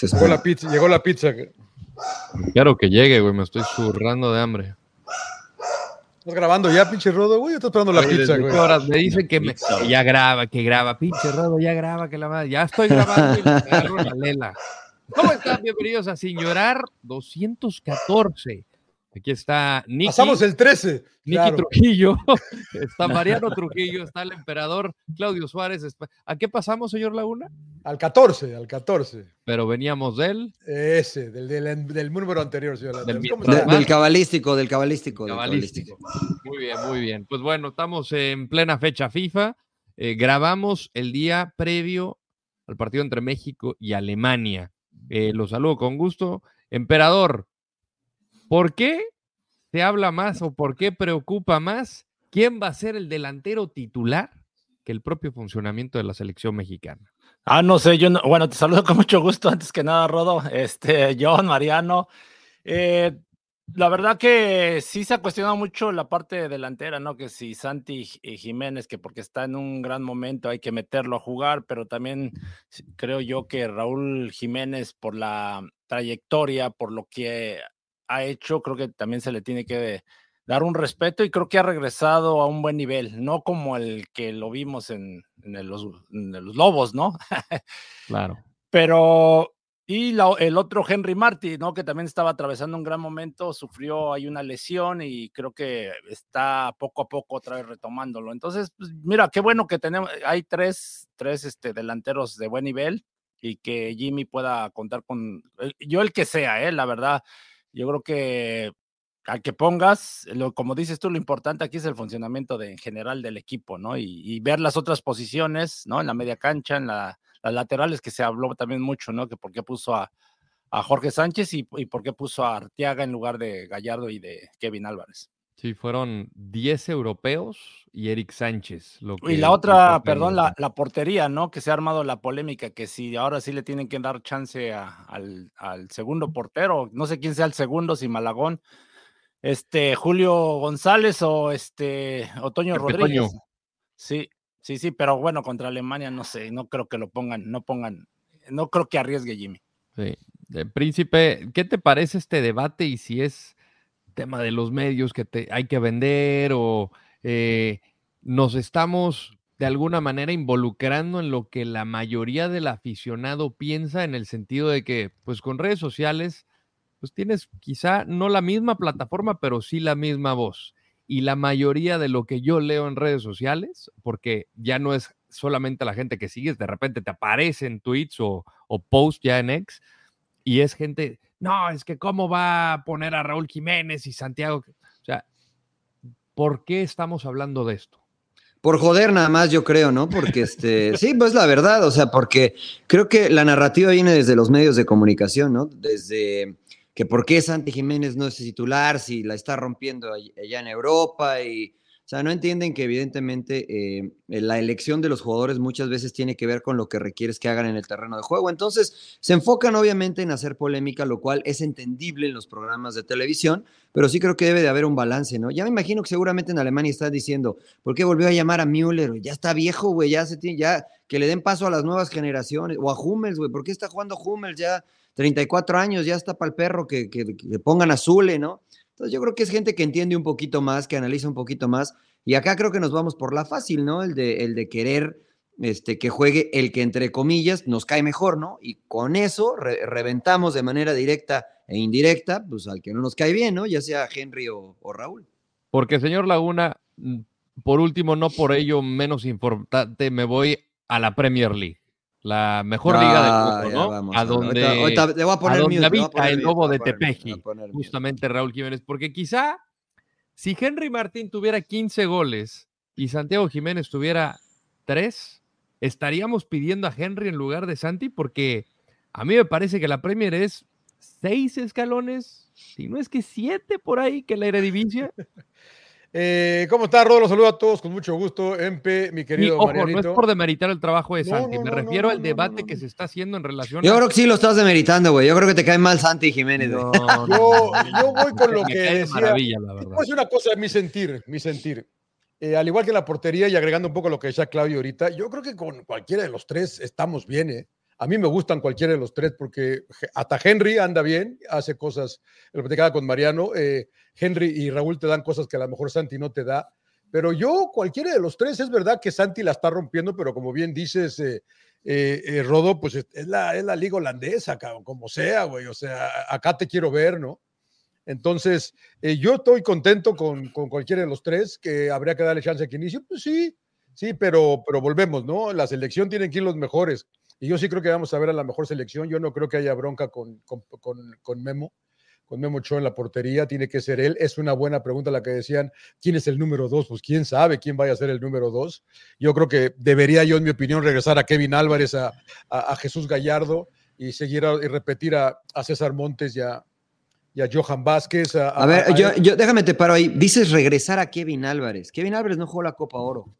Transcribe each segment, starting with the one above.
Llegó la pizza, llegó la pizza. Quiero que llegue, güey, me estoy zurrando de hambre. ¿Estás grabando ya, pinche Rodo, güey? Estás esperando la pizza, güey. Horas me dicen que, me, ya graba, que graba, pinche Rodo, ya graba, que la madre. Ya estoy grabando y me agarro la lela. ¿Cómo están? Bienvenidos a Sin Llorar 214. Aquí está Nicky. Pasamos el 13. Nicky Trujillo, está Mariano Trujillo, está el emperador Claudio Suárez. ¿A qué pasamos, señor Laguna? Al 14, al 14. Pero veníamos del. Ese, del, del, número anterior, señor. Del, del, cabalístico, del cabalístico, cabalístico. Muy bien, muy bien. Pues bueno, estamos en plena fecha FIFA. Eh, grabamos el día previo al partido entre México y Alemania. Eh, los saludo con gusto. Emperador, ¿Por qué se habla más o por qué preocupa más quién va a ser el delantero titular que el propio funcionamiento de la selección mexicana? Ah, no sé, yo bueno, te saludo con mucho gusto antes que nada, Rodo, este, John, Mariano. Eh, la verdad que sí se ha cuestionado mucho la parte delantera, ¿no? Que si Santi Jiménez, que porque está en un gran momento hay que meterlo a jugar, pero también creo yo que Raúl Jiménez por la trayectoria, por lo que ha hecho, creo que también se le tiene que dar un respeto y creo que ha regresado a un buen nivel, no como el que lo vimos en, los, Lobos, ¿no? claro. Pero, y el otro Henry Martí, ¿no? Que también estaba atravesando un gran momento, sufrió ahí una lesión y creo que está poco a poco otra vez retomándolo. Entonces, pues, mira, qué bueno que tenemos, hay tres, tres este, delanteros de buen nivel y que Jimmy pueda contar con, eh, yo el que sea, ¿eh? La verdad yo creo que al que pongas, lo, como dices tú, lo importante aquí es el funcionamiento de, en general del equipo, ¿no? Y, ver las otras posiciones, ¿no? En la media cancha, en las laterales, que se habló también mucho, ¿no? Que por qué puso a, Jorge Sánchez y, y, por qué puso a Arteaga en lugar de Gallardo y de Kevin Álvarez. Sí, fueron 10 europeos y Eric Sánchez. y la otra, perdón, la, portería, ¿no? Que se ha armado la polémica, que si ahora sí le tienen que dar chance al, segundo portero, no sé quién sea el segundo, si Malagón, este Julio González o este Otoño Rodríguez. Sí, sí, sí, pero bueno, contra Alemania no sé, no creo que lo pongan, no pongan, no creo que arriesgue Jimmy. Sí. Príncipe, ¿qué te parece este debate y si es tema de los medios que te, hay que vender o eh, nos estamos de alguna manera involucrando en lo que la mayoría del aficionado piensa en el sentido de que pues con redes sociales pues tienes quizá no la misma plataforma pero sí la misma voz y la mayoría de lo que yo leo en redes sociales porque ya no es solamente la gente que sigues de repente te aparece en tweets o, o posts ya en X y es gente no, es que cómo va a poner a Raúl Jiménez y Santiago. O sea, ¿por qué estamos hablando de esto? Por joder nada más, yo creo, ¿no? Porque este, sí, pues la verdad, o sea, porque creo que la narrativa viene desde los medios de comunicación, ¿no? Desde que por qué Santi Jiménez no es titular, si la está rompiendo allá en Europa y o sea, no entienden que evidentemente eh, la elección de los jugadores muchas veces tiene que ver con lo que requieres que hagan en el terreno de juego. Entonces, se enfocan obviamente en hacer polémica, lo cual es entendible en los programas de televisión, pero sí creo que debe de haber un balance, ¿no? Ya me imagino que seguramente en Alemania está diciendo, ¿por qué volvió a llamar a Müller? Ya está viejo, güey, ya se tiene, ya que le den paso a las nuevas generaciones, o a Hummels, güey, ¿por qué está jugando Hummels ya 34 años, ya está para el perro que, que, que le pongan azule, ¿no? Entonces yo creo que es gente que entiende un poquito más, que analiza un poquito más. Y acá creo que nos vamos por la fácil, ¿no? El de, el de querer este, que juegue el que entre comillas nos cae mejor, ¿no? Y con eso reventamos de manera directa e indirecta, pues al que no nos cae bien, ¿no? Ya sea Henry o, o Raúl. Porque, señor Laguna, mm, por último, no por ello menos importante, me voy a la Premier League la mejor liga del mundo, ¿no? a donde, a poner habita el lobo de Tepeji, justamente Raúl Jiménez, porque quizá si Henry Martín tuviera 15 goles y Santiago Jiménez tuviera 3, estaríamos pidiendo a Henry en lugar de Santi, porque a mí me parece que la Premier es 6 escalones, si no es que 7 por ahí, que la Eredivisie. Eh, ¿Cómo está, Rodo? Los saludo a todos con mucho gusto. MP, mi querido ojo, No es por demeritar el trabajo de Santi, me refiero al debate que se está haciendo en relación Yo creo que sí lo estás demeritando, güey. Yo creo que te cae mal Santi Jiménez. yo, yo, voy con lo que decía. Maravilla, la verdad. Es una cosa, mi sentir, mi sentir. Eh, al igual que en la portería y agregando un poco lo que decía Claudio ahorita, yo creo que con cualquiera de los tres estamos bien, ¿eh? A mí me gustan cualquiera de los tres porque hasta Henry anda bien, hace cosas, lo platicaba con Mariano, eh, Henry y Raúl te dan cosas que a lo mejor Santi no te da, pero yo cualquiera de los tres, es verdad que Santi la está rompiendo, pero como bien dices, eh, eh, Rodo, pues es la, es la liga holandesa, como sea, güey, o sea, acá te quiero ver, ¿no? Entonces, yo estoy contento con, con, cualquiera de los tres, que habría que darle chance a que inicie, pues sí, sí, pero, pero volvemos, ¿no? La selección tienen que ir los mejores. Y yo sí creo que vamos a ver a la mejor selección. Yo no creo que haya bronca con, con, Memo, con Memo Cho en la portería. Tiene que ser él. Es una buena pregunta la que decían, ¿quién es el número dos? Pues quién sabe quién vaya a ser el número dos. Yo creo que debería yo, en mi opinión, regresar a Kevin Álvarez, a, a, Jesús Gallardo y seguir y repetir a, César Montes y a, Johan Vázquez. A, ver, yo, yo, déjame te paro ahí. Dices regresar a Kevin Álvarez. Kevin Álvarez no jugó la Copa Oro.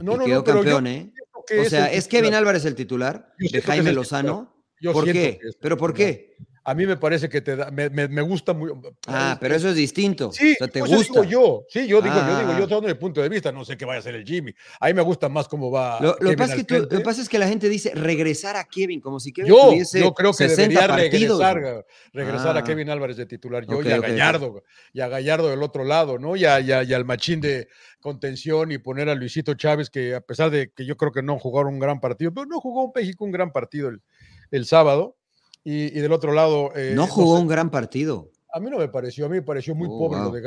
No, no, quedó no, campeón, ¿eh? O sea, ¿es, Kevin Álvarez el titular de Jaime Lozano? ¿Por qué? ¿Pero por qué? A mí me parece que te da, me, me, gusta muy. Ah, pero eso es distinto. Sí, o sea, te pues gusta. Digo yo, sí, yo digo, yo digo, yo ah. desde mi punto de vista, no sé qué vaya a ser el Jimmy. A mí me gusta más cómo va. Lo, que pasa es que lo, que pasa es que la gente dice regresar a Kevin, como si Kevin yo, tuviese Yo creo que debería regresar, regresar a ah. Kevin Álvarez de titular, yo y a Gallardo, y a Gallardo del otro lado, ¿no? Y, a, y, al machín de contención y poner a Luisito Chávez, que a pesar de que yo creo que no jugaron un gran partido, pero no jugó un México un gran partido el, el sábado y, del otro lado. Eh, no jugó un gran partido. A mí no me pareció, a mí me pareció muy oh, pobre lo de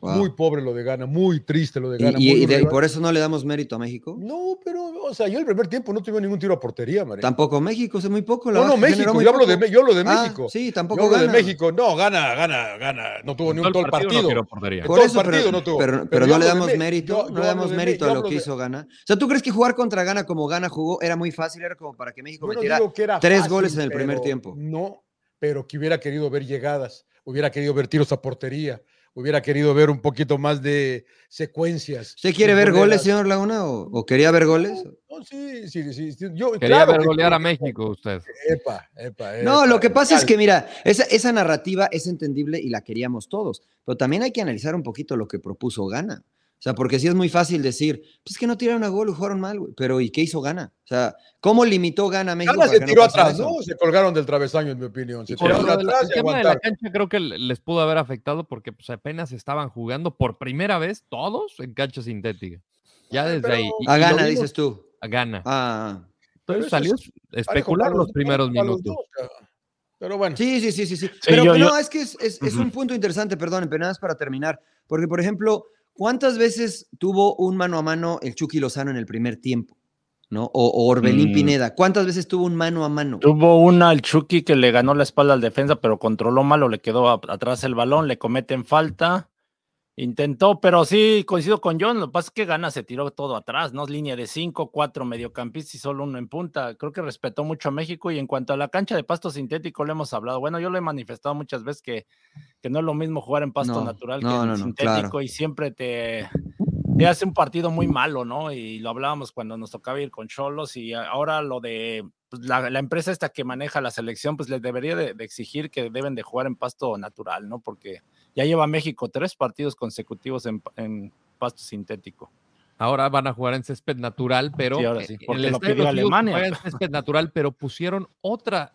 Muy pobre lo de Gana, muy triste lo de Gana. ¿Y, por eso no le damos mérito a México? No, pero, o sea, yo el primer tiempo no tuve ningún tiro a portería, María. Tampoco México, es muy poco. La no, no, México, yo hablo, de, yo hablo de ah, México. sí, tampoco yo hablo de México, no, gana, gana, gana. No tuvo ni un todo el partido. No por eso, partido no tuvo. Pero, pero, no le damos mérito, no le damos mérito a lo que hizo Gana. O sea, ¿tú crees que jugar contra Gana como Gana jugó era muy fácil? Era como para que México metiera tres goles en el primer tiempo. No, pero que hubiera querido ver llegadas, hubiera querido ver tiros a portería, hubiera querido ver un poquito más de secuencias. ¿Usted quiere ver goles, señor Laguna, o, quería ver goles? No, sí, sí, sí. Yo, quería ver golear a México usted. Epa, epa, no, lo que pasa es que, mira, esa, esa narrativa es entendible y la queríamos todos, pero también hay que analizar un poquito lo que propuso Gana. O sea, porque sí es muy fácil decir, pues que no tiraron a gol, jugaron mal, güey. Pero ¿y qué hizo Gana? O sea, ¿cómo limitó Gana a México? Gana se tiró atrás, ¿no? Se colgaron del travesaño, en mi opinión. Se tiraron atrás el tema de la cancha creo que les pudo haber afectado porque pues, apenas estaban jugando por primera vez todos en cancha sintética. Ya desde ahí. a Gana, dices tú. A Gana. Ah. Entonces salió a especular los, primeros minutos. pero bueno. Sí, sí, sí, sí. sí. pero no, es que es, es, es un punto interesante, perdón, nada para terminar. Porque, por ejemplo, ¿Cuántas veces tuvo un mano a mano el Chucky Lozano en el primer tiempo? ¿No? O, Orbelín mm. Pineda. ¿Cuántas veces tuvo un mano a mano? Tuvo una al Chucky que le ganó la espalda al defensa, pero controló mal o le quedó atrás el balón, le cometen falta. Intentó, pero sí coincido con John. Lo que pasa es que Gana se tiró todo atrás, ¿no? Línea de cinco, cuatro mediocampistas y solo uno en punta. Creo que respetó mucho a México. Y en cuanto a la cancha de pasto sintético, le hemos hablado. Bueno, yo lo he manifestado muchas veces que, que no es lo mismo jugar en pasto natural que en sintético y siempre te, te hace un partido muy malo, ¿no? Y lo hablábamos cuando nos tocaba ir con Cholos y ahora lo de pues, la, empresa esta que maneja la selección, pues les debería de, de exigir que deben de jugar en pasto natural, ¿no? Porque ya lleva México tres partidos consecutivos en, pasto sintético. Ahora van a jugar en césped natural, pero sí, porque lo pidió Alemania. En césped natural, pero pusieron otra,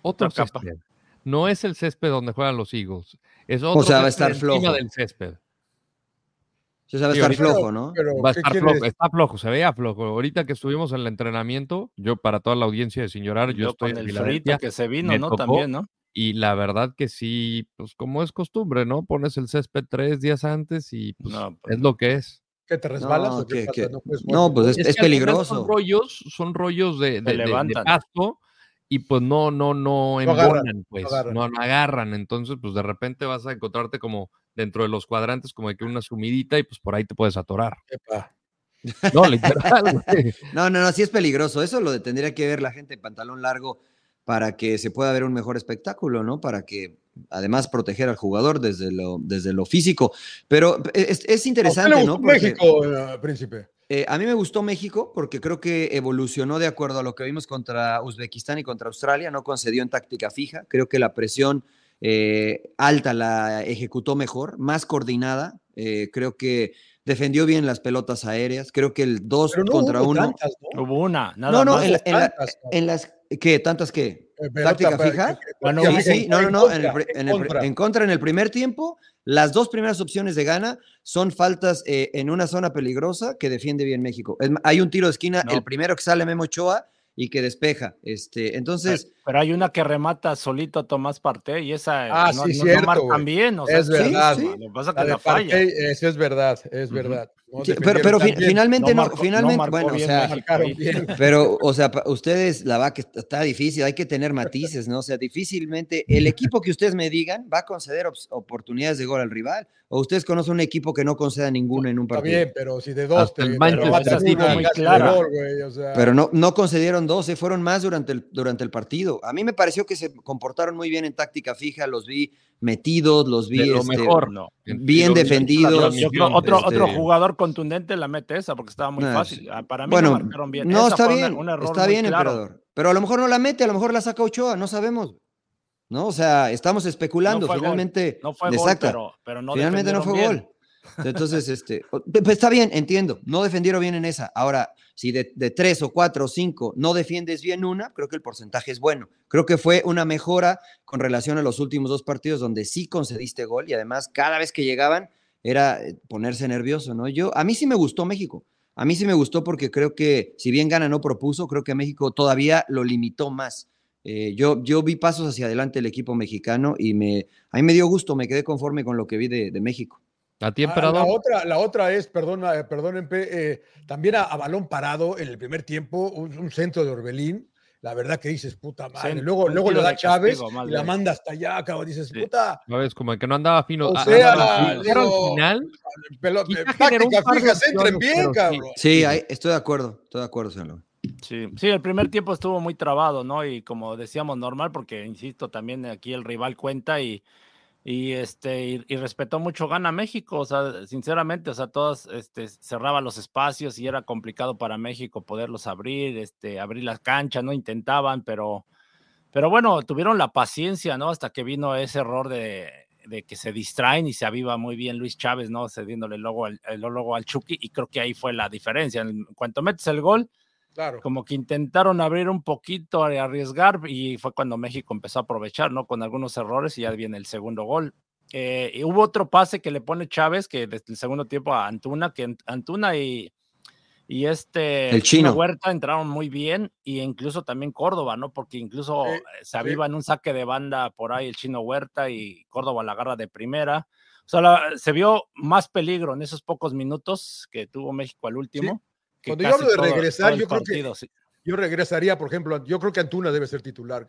otro césped. No es el césped donde juegan los Eagles. Es otro o sea, va a estar flojo. del césped. O sea, va a estar flojo, ¿no? va a estar flojo, está flojo, se veía flojo. Ahorita que estuvimos en el entrenamiento, yo para toda la audiencia de sin llorar, yo, estoy con el frito que se vino, ¿no? También, ¿no? Y la verdad que sí, pues como es costumbre, ¿no? Pones el césped tres días antes y pues, es lo que es. ¿Que te resbalas no, o qué No, pues es, peligroso. Son rollos, son rollos de, de, pasto y pues no, no, no embonan, pues, no agarran. Entonces, pues de repente vas a encontrarte como dentro de los cuadrantes, como de que una sumidita y pues por ahí te puedes atorar. No, literal. no, no, no, sí es peligroso. Eso lo tendría que ver la gente en pantalón largo para que se pueda ver un mejor espectáculo, ¿no? Para que además proteger al jugador desde lo, desde lo físico. Pero es, interesante, ¿no? México, eh, príncipe. Eh, a mí me gustó México porque creo que evolucionó de acuerdo a lo que vimos contra Uzbekistán y contra Australia, no concedió en táctica fija. Creo que la presión eh, alta la ejecutó mejor, más coordinada. creo que defendió bien las pelotas aéreas. Creo que el 2 Pero no contra hubo 1. tantas, ¿no? Hubo una, nada No, no, más. en, la- en la- las. ¿Qué? ¿Tantas qué? Eh, ¿Táctica pelota, fija? Bueno, Sí, sí, no, no, en no. En, el, contra, en el pri- contra. en contra, en el primer tiempo, las dos primeras opciones de gana son faltas eh, en una zona peligrosa que defiende bien México. Hay un tiro de esquina, No. el primero que sale Memo Ochoa y que despeja. Este, entonces, Pero hay una que remata solito Tomás Partey y esa Ah, no, sí, no- no cierto, marcan bien. O sea, Es verdad. sí. Lo que pasa es La que de la falla. Partey, eso es verdad, es verdad. Pero, pero finalmente no, finalmente, bueno, o sea. Pero, o sea, ustedes, la va que está- está difícil, hay que tener matices, ¿no? O sea, difícilmente el equipo que ustedes me digan va a conceder ops- oportunidades de gol al rival. O ustedes conocen un equipo que no conceda ninguno en un Está partido. bien, pero si de dos te, el te Manchester una, muy clara. gol, güey, o sea, Pero no, no concedieron dos, se fueron más durante el, durante el partido. A mí me pareció que se comportaron muy bien en táctica fija, los vi metidos, los vi De lo este, mejor. No. bien defendidos. Yo creo otro, este- otro jugador contundente la mete esa porque estaba muy Nah, fácil. Ah, Para mí Bueno, no marcaron bien. no, Esa está bien, un error está bien, claro. emperador. Pero a lo mejor no la mete, a lo mejor la saca Ochoa, no sabemos. ¿No? O sea, estamos especulando. No fue gol, Finalmente, No fue gol, pero, pero no Finalmente no fue bien. gol. Entonces, este, pues está bien, entiendo. No defendieron bien en esa. Ahora, si de, de tres o cuatro o cinco no defiendes bien una, creo que el porcentaje es bueno. Creo que fue una mejora con relación a los últimos dos partidos donde sí concediste gol y además cada vez que llegaban era eh, ponerse nervioso, ¿no? Yo, a mí sí me gustó México. A mí sí me gustó porque creo que, si bien Gana no propuso, creo que México todavía lo limitó más. Eh, yo, yo vi pasos hacia adelante el equipo mexicano y me, a mí me dio gusto, me quedé conforme con lo que vi de, de México. A ti, Ah, la, otra, la otra es, perdón, eh, perdón, eh, también a, a balón parado en el primer tiempo, un, un centro de Orbelín, la verdad que dices, puta madre. Sí, luego luego le tiro da Chávez castigo, y la manda hasta allá, cabrón, dices, Sí. puta, ¿Sabes? Como que no andaba fino. O sea, digo, al final, eh, generó un táctica par de fija, entren bien, cabrón. Sí, ahí estoy de acuerdo, estoy de acuerdo, señor. Sí, sí, el primer tiempo estuvo muy trabado, ¿no? Y como decíamos, normal, porque insisto, también aquí el rival cuenta y, y este, y, respetó mucho gana México, o sea, sinceramente, o sea, todos este, cerraba los espacios y era complicado para México poderlos abrir, este, abrir la cancha, ¿no? Intentaban, pero, pero bueno, tuvieron la paciencia, ¿no? Hasta que vino ese error de, de que se distraen y se aviva muy bien Luis Chávez, ¿no? Cediéndole el logo, al- el logo al Chucky, y creo que ahí fue la diferencia. En cuanto metes el gol, Claro. como que intentaron abrir un poquito, arriesgar, y fue cuando México empezó a aprovechar, ¿no? Con algunos errores y ya viene el segundo gol. Eh, y hubo otro pase que le pone Chávez, que desde el segundo tiempo a Antuna, que Ant- Antuna y, y este El chino. Huerta entraron muy bien, y incluso también Córdoba, ¿no? Porque incluso eh, se aviva en un saque de banda por ahí el chino Huerta y Córdoba la agarra de primera. O sea, la- se vio más peligro en esos pocos minutos que tuvo México al último. Que Cuando yo hablo de regresar, todo yo creo que- sí. Yo regresaría, por ejemplo, yo creo que Antuna debe ser titular.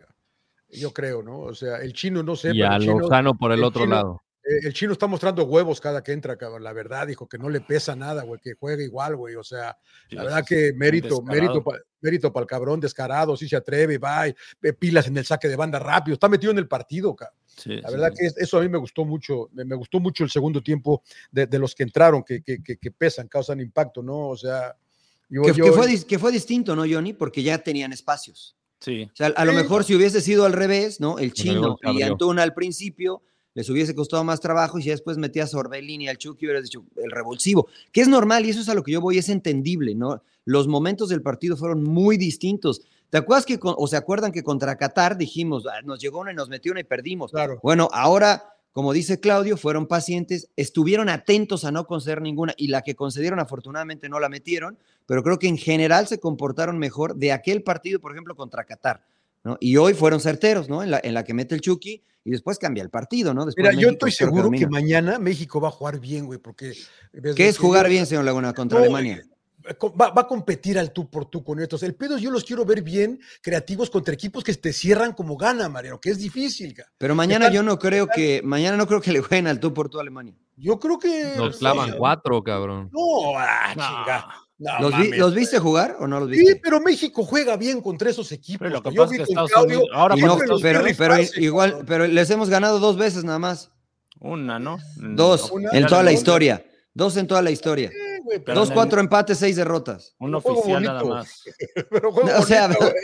Yo creo, ¿no? O sea, el chino no sé, y a Lozano por el el otro chino- lado. eh, el chino está mostrando huevos cada que entra, cabrón. La verdad, dijo que no le pesa nada, güey, que juega igual, güey. O sea, la verdad que mérito, mérito, pa- mérito para el cabrón, descarado, sí se atreve, va, pilas en el saque de banda rápido, está metido en el partido, cabrón. La verdad que es- eso a mí me gustó mucho, me, gustó mucho el segundo tiempo de, de los que entraron, que, que- que pesan, causan impacto, ¿no? O sea, yo, Que, yo- que fue, que fue distinto, ¿no, Johnny? Porque ya tenían espacios. Sí. O sea, a lo Sí. mejor si hubiese sido al revés, ¿no? El chino y. Antuna al principio les hubiese costado más trabajo y si después metías a Orbelín y al Chucky hubieras dicho el revulsivo, que es normal y eso es a lo que yo voy, es entendible, ¿no? Los momentos del partido fueron muy distintos. ¿Te acuerdas que, con- o se acuerdan que contra Qatar dijimos, "Ah, nos llegó una y nos metió una y perdimos? Claro. Bueno, ahora, como dice Claudio, fueron pacientes, estuvieron atentos a no conceder ninguna y la que concedieron afortunadamente no la metieron, pero creo que en general se comportaron mejor de aquel partido, por ejemplo, contra Qatar. ¿no? Y hoy fueron certeros, ¿no? En la, en la que mete el Chucky y después cambia el partido, ¿no? Después Mira, yo estoy seguro que domina. mañana México va a jugar bien, güey, porque... ¿Qué es que jugar yo- bien, señor Laguna, contra No, Alemania? Va, va a competir al tú por tú con estos. El pedo yo los quiero ver bien, creativos contra equipos que te cierran como gana, Mariano, que es difícil. ca. Pero mañana yo no creo que, mañana no creo que le jueguen al tú por tú a Alemania. Yo creo que... Nos clavan sí. cuatro, cabrón. No, ah, chinga. No, ¿Los, vi- mames, ¿Los güey. viste jugar o no los Sí, viste? pero México juega bien contra esos equipos. Pero lo que ca. Yo pasa vi es que con Estados Claudio, Unidos- ahora no, pero, pero igual, pero les hemos ganado dos veces nada más. Una, ¿no? Dos Una- en toda la historia. Dos en toda la historia. Sí, güey, pero- Pero Dos, cuatro empates, seis derrotas. Un oficial nada más. pero juego O sea, bonito.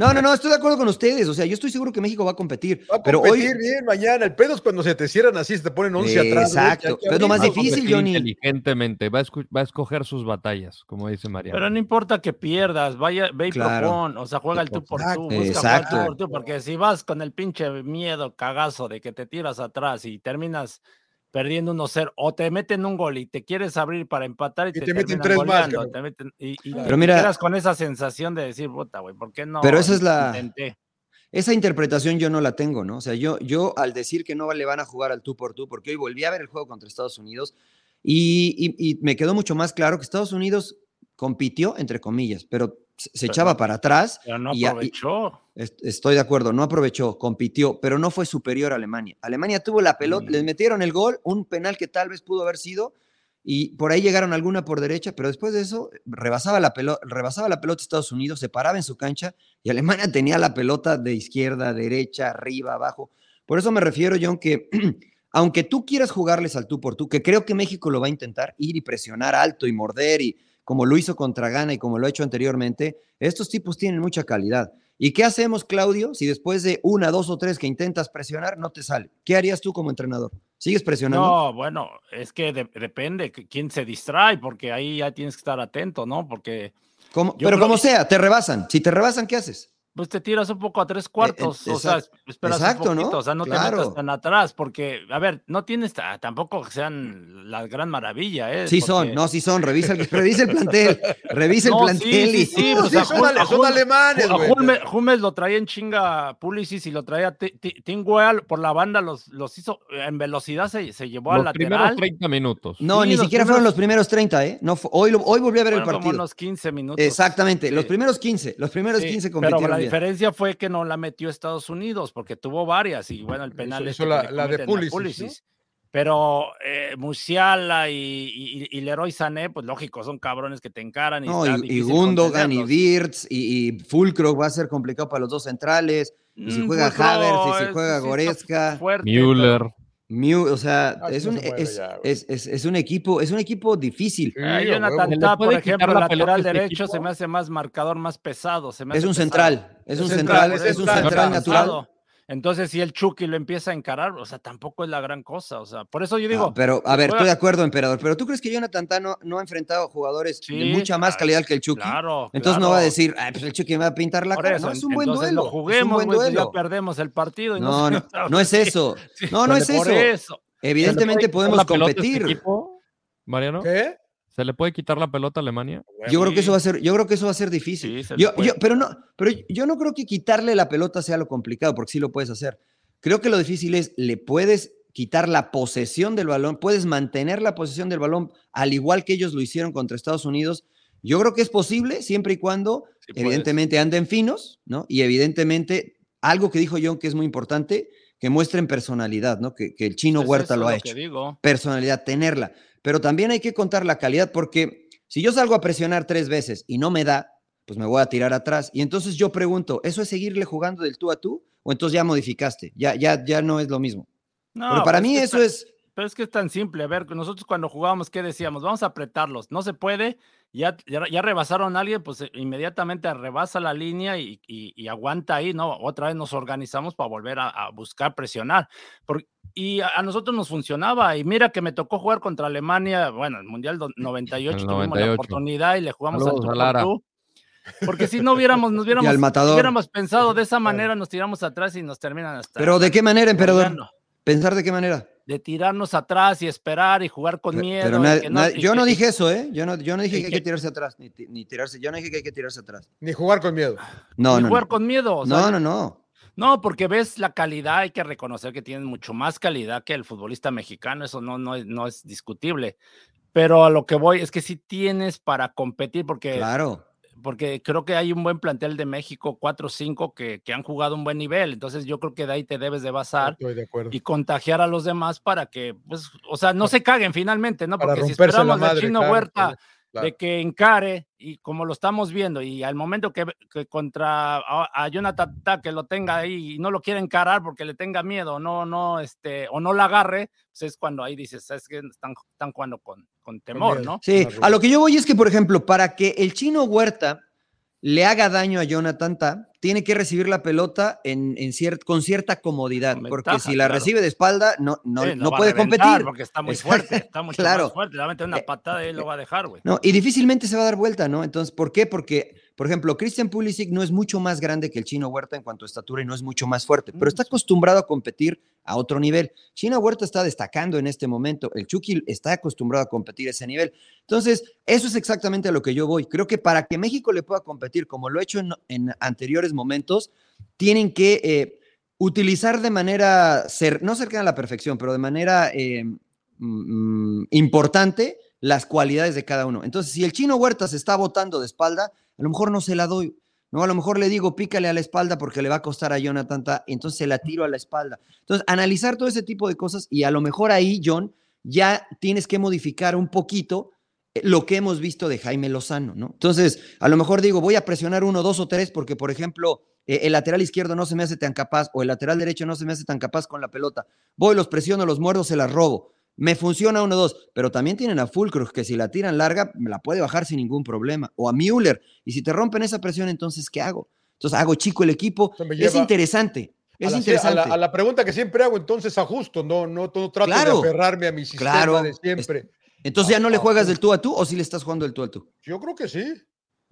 No, no, no, estoy de acuerdo con ustedes. O sea, yo estoy seguro que México va a competir. Va a pero competir hoy. bien mañana. El pedo es cuando se te cierran así, se te ponen 11 atrás. güey, Exacto. que Pero es lo más. Va difícil, Johnny. Inteligentemente, va a, escu- va a escoger sus batallas, como dice Mariano. Pero no importa que pierdas, vaya, ve y Claro. propon, o sea, juega el tú por tú, Exacto. busca jugar el Exacto. tú por tú, porque si vas con el pinche miedo, cagazo de que te tiras atrás y terminas perdiendo 1-0 o te meten un gol y te quieres abrir para empatar y, Y te, te meten tres más, goleando, te meten- y, y Pero te mira- quedas con esa sensación de decir, puta, güey, ¿por qué no? Pero esa es la- intenté?" Esa interpretación yo no la tengo, ¿no? O sea, yo, yo al decir que no le van a jugar al tú por tú, porque hoy volví a ver el juego contra Estados Unidos y, y- y me quedó mucho más claro que Estados Unidos compitió, entre comillas, pero se Pero echaba para atrás. Pero no y a- y- aprovechó. Est- Estoy de acuerdo, no aprovechó, compitió, pero no fue superior a Alemania. Alemania tuvo la pelota, Mm. les metieron el gol, un penal que tal vez pudo haber sido, y por ahí llegaron alguna por derecha, pero después de eso rebasaba la, pelota, rebasaba la pelota Estados Unidos, se paraba en su cancha y Alemania tenía la pelota de izquierda, derecha, arriba, abajo. Por eso me refiero, John, que aunque tú quieras jugarles al tú por tú, que creo que México lo va a intentar, ir y presionar alto y morder y como lo hizo contra Ghana y como lo ha hecho anteriormente, estos tipos tienen mucha calidad. ¿Y qué hacemos, Claudio, si después de una, dos o tres que intentas presionar no te sale? ¿Qué harías tú como entrenador? ¿Sigues presionando? No, bueno, es que de- depende quién se distrae, porque ahí ya tienes que estar atento, ¿no? Porque Como- pero como que- sea, te rebasan. Si te rebasan, ¿qué haces? Pues te tiras un poco a tres cuartos, o sea, esperas exacto, un ¿no? poquito, o sea, no te metas tan atrás, porque, a ver, no tienes ta- tampoco que sean la gran maravilla, ¿eh? Sí son, no, sí son. Revisa el, revisa el plantel. Revisa el No, plantel. sí, y- sí, No, pues, sí, a son, a alemanes, a lo traía en chinga Pulisic y lo traía Ti- Ti- Tim por la banda, los, los hizo en velocidad, se, se llevó al Los primeros lateral. 30 minutos. No, Sí, ni siquiera fueron los primeros 30, ¿eh? No, hoy, lo- hoy volví a ver el Fueron como partido. unos 15 minutos. Exactamente, los primeros 15. Los primeros Sí, 15 pero compitieron. Diferencia fue que no la metió Estados Unidos, porque tuvo varias, y bueno, el penal Hizo- este la- la de Pulisic, ¿no? Pero eh, Musiala y, y, y Leroy Sané, pues lógico, son cabrones que te encaran. Y, No, y, Gundogan y. Wirtz y, y Fulcro va a ser complicado para los dos centrales. Y si Mm, juega Fulcro Havertz y si es- juega Goretzka. fuerte, Müller. Mew, o sea, Ah, es, no un, se es, ya, es- es- es un equipo, es un equipo difícil. Sí, Ah, a Jonathan. ¿Se Tah, por ejemplo, la lateral este derecho, se equipo? me hace más marcador, más pesado. Se me Es hace un pesado. central, es Es un central, central, es es un central, central pesado. natural. Entonces, si el Chucky lo empieza a encarar, o sea, tampoco es la gran cosa. O sea, por eso yo digo, No, pero, a ver, estoy de acuerdo, emperador. Pero tú crees que Jonathan Tano no ha enfrentado jugadores de mucha más calidad que el Chucky? claro. Entonces no va a decir, "Ay, pues el Chucky me va a pintar la Por cara. eso, no, es un buen duelo. no es un juguemos, buen pues ya duelo. perdemos el partido. Y No, no, no es eso. Sí, No, no es eso. eso. Evidentemente ¿Se le puede podemos este competir. equipo, Mariano? ¿Qué? ¿Se le puede quitar la pelota a Alemania? Yo creo que eso va a ser, yo creo que eso va a ser difícil. Sí, se le yo, yo- pero no, pero yo no creo que quitarle la pelota sea lo complicado, porque sí lo puedes hacer. Creo que lo difícil es, le puedes quitar la posesión del balón, puedes mantener la posesión del balón, al igual que ellos lo hicieron contra Estados Unidos. Yo creo que es posible, siempre y cuando, Sí puedes. evidentemente, anden finos, ¿no? Y evidentemente, algo que dijo John que es muy importante, que muestren personalidad, ¿no? Que, que el chino Es Huerta lo ha que hecho digo. personalidad, tenerla. Pero también hay que contar la calidad, porque si yo salgo a presionar tres veces y no me da, pues me voy a tirar atrás. Y entonces yo pregunto, ¿eso es seguirle jugando del tú a tú? ¿O entonces ya modificaste? Ya, ya, ya no es lo mismo. No, Pero para pues mí eso es... Pero es que es tan simple. A ver, nosotros cuando jugábamos, ¿qué decíamos? Vamos a apretarlos. No se puede. Ya, ya, ya rebasaron a alguien, pues eh, inmediatamente rebasa la línea y, y- y aguanta ahí, ¿no? Otra vez nos organizamos para volver a, a buscar presionar. Por- y a, a nosotros nos funcionaba. Y mira que me tocó jugar contra Alemania, bueno, el Mundial do- 98 El tuvimos la 98. oportunidad y le jugamos Saludos al Lara. Porque si no hubiéramos, nos hubiéramos, hubiéramos pensado de esa manera, nos tiramos atrás y nos terminan hasta. Pero ¿de qué manera, emperador? ¿Pensar de qué manera? de tirarnos atrás y esperar y jugar con Pero- miedo. Pero nadie- nadie- yo que- no dije eso, ¿eh? Yo no, yo no dije que hay que- tirarse atrás, ni, ti- ni tirarse. Yo no dije que hay que tirarse atrás. Ni jugar con miedo. No, no. jugar No, con miedo. o sea, no, no. no. no, porque ves la calidad, hay que reconocer que tienen mucho más calidad que el futbolista mexicano, eso no, no, es, no es discutible. Pero a lo que voy es que sí tienes para competir, porque, Claro. Porque creo que hay un buen plantel de México, 4 o 5, que, que han jugado un buen nivel. Entonces yo creo que de ahí te debes de basar de y contagiar a los demás para que, pues, o sea, no se caguen finalmente, ¿no? Para Porque si la esperamos madre, chino claro, Huerta claro. De que encare y como lo estamos viendo y al momento que, que contra a, a Jonathan que lo tenga ahí y no lo quiere encarar porque le tenga miedo, no, no, este, o no la agarre, pues es cuando ahí dices, es que están, están jugando con, con temor. ¿no? Sí, a lo que yo voy es que, por ejemplo, para que el chino Huerta le haga daño a Jonathan Ta, tiene que recibir la pelota en, en cier- con cierta comodidad, Con porque si la claro. recibe de espalda, no, no, Sí, no puede competir. Porque está muy fuerte, está mucho Claro. más fuerte. Le va a meter una Eh, patada y él lo va a dejar, güey. No, y difícilmente se va a dar vuelta, ¿no? Entonces, ¿por qué? Porque, por ejemplo, Christian Pulisic no es mucho más grande que el Chino Huerta en cuanto a estatura y no es mucho más fuerte, pero Mm, está acostumbrado a competir a otro nivel. Chino Huerta está destacando en este momento, el Chucky está acostumbrado a competir a ese nivel. Entonces, eso es exactamente a lo que yo voy. Creo que para que México le pueda competir como lo ha hecho en, en anteriores momentos, tienen que eh, utilizar de manera, cer- no cercana a la perfección, pero de manera eh, mm, importante las cualidades de cada uno. Entonces, si el chino Huerta se está botando de espalda, a lo mejor no se la doy. No, a lo mejor le digo, pícale a la espalda porque le va a costar a Jonathan, Ta, entonces se la tiro a la espalda. Entonces, analizar todo ese tipo de cosas y a lo mejor ahí, John, ya tienes que modificar un poquito eh, lo que hemos visto de Jaime Lozano, ¿no? Entonces, a lo mejor digo, voy a presionar uno, dos o tres porque, por ejemplo, eh, el lateral izquierdo no se me hace tan capaz o el lateral derecho no se me hace tan capaz con la pelota. Voy, los presiono, los muerdo, se las robo. Me funciona uno, dos, pero también tienen a Fulcruz que si la tiran larga, me la puede bajar sin ningún problema. O a Müller. Y si te rompen esa presión, entonces, ¿qué hago? Entonces, hago chico el equipo. Es interesante. a Es a, interesante. la, a la pregunta que siempre hago, entonces ajusto, no, no, no trato Claro. de aferrarme a mi sistema Claro. de siempre. Entonces, ¿ya no le Ah, juegas del tú a tú o si le estás jugando del tú al tú? Yo creo que sí.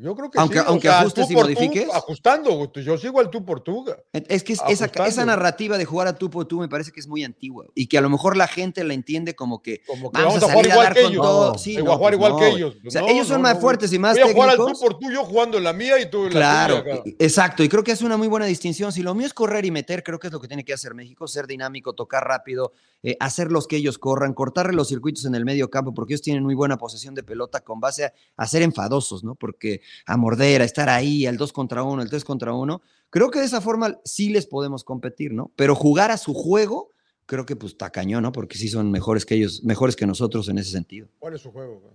Yo creo que Aunque- sí. o aunque sea, ajustes tú y por tú, modifiques. ajustando, güey. yo sigo al tú por tú. Es que es- esa, esa narrativa de jugar a tú por tú me parece que es muy antigua y que a lo mejor la gente la entiende como que Como que vamos, vamos, a, a jugar a igual dar que ellos. todo. No, Sí, a jugar pues igual no, que ellos. O sea, ellos son más fuertes y más Voy a jugar al tú por tú, yo jugando en la mía y tú en la Claro, cabrón. e- exacto. Y creo que es una muy buena distinción. Si lo mío es correr y meter, creo que es lo que tiene que hacer México, ser dinámico, tocar rápido, eh, hacer los que ellos corran, cortarle los circuitos en el medio campo, porque ellos tienen muy buena posesión de pelota con base a, a ser enfadosos, ¿no? Porque a morder, a estar ahí, al 2 contra 1, el 3 contra 1, creo que de esa forma sí les podemos competir, ¿no? Pero jugar a su juego, creo que pues está cañón, ¿no? Porque sí son mejores que ellos, mejores que nosotros en ese sentido ¿Cuál es su juego? güey?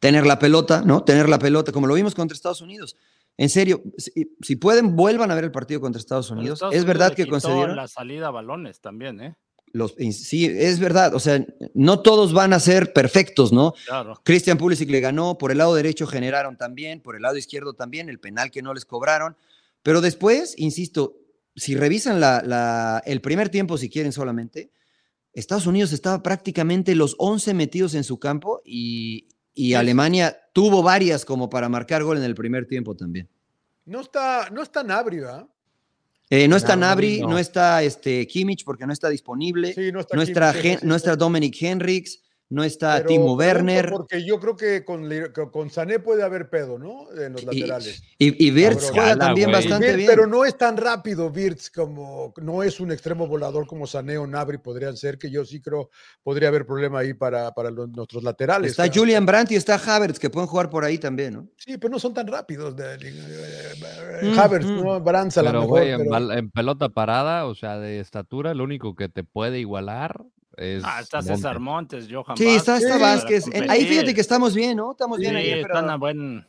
tener la pelota, ¿no? Tener la pelota, como lo vimos contra Estados Unidos. En serio, si, si pueden, vuelvan a ver el partido contra Estados Unidos. Estados es Unidos verdad que concedieron la salida a balones también, ¿eh? Los. Sí, es verdad. O sea, no todos van a ser perfectos, ¿no? Claro. Christian Pulisic le ganó, por el lado derecho generaron también, por el lado izquierdo también, el penal que no les cobraron. Pero después, insisto, si revisan la, la- el primer tiempo, si quieren solamente, Estados Unidos estaba prácticamente los 11 metidos en su campo y, y Alemania tuvo varias como para marcar gol en el primer tiempo también. No está, no está Nabri, ¿verdad? Eh, no está Nabri, no. no. está este, Kimmich porque no está disponible, Sí, no está no, está Kimmich, Hen- sí, no sí, está Dominic Henriks, no está Pero Timo Werner. Porque yo creo que con, con Sané puede haber pedo, ¿no? En los laterales. y, y juega también bastante bien. Pero no es tan rápido Virts como no es un extremo volador como Sané o Nabri podrían ser, que yo sí creo podría haber problema ahí para, para los- nuestros laterales. Está. Julian Brandt y está Havertz que pueden jugar por ahí también, ¿no? Sí, pero no son tan rápidos. de- de- Mm, Havertz, mm. ¿no? Brands a lo Pero, mejor. en, pero- bal- en pelota parada, o sea, de estatura, lo único que te puede igualar es. Ah, está Montes. César Montes, Johan Sí, está, está Sí, Vázquez. para Eh, Ahí fíjate que estamos bien, ¿no? Estamos Sí, bien ahí. pero- están a buen.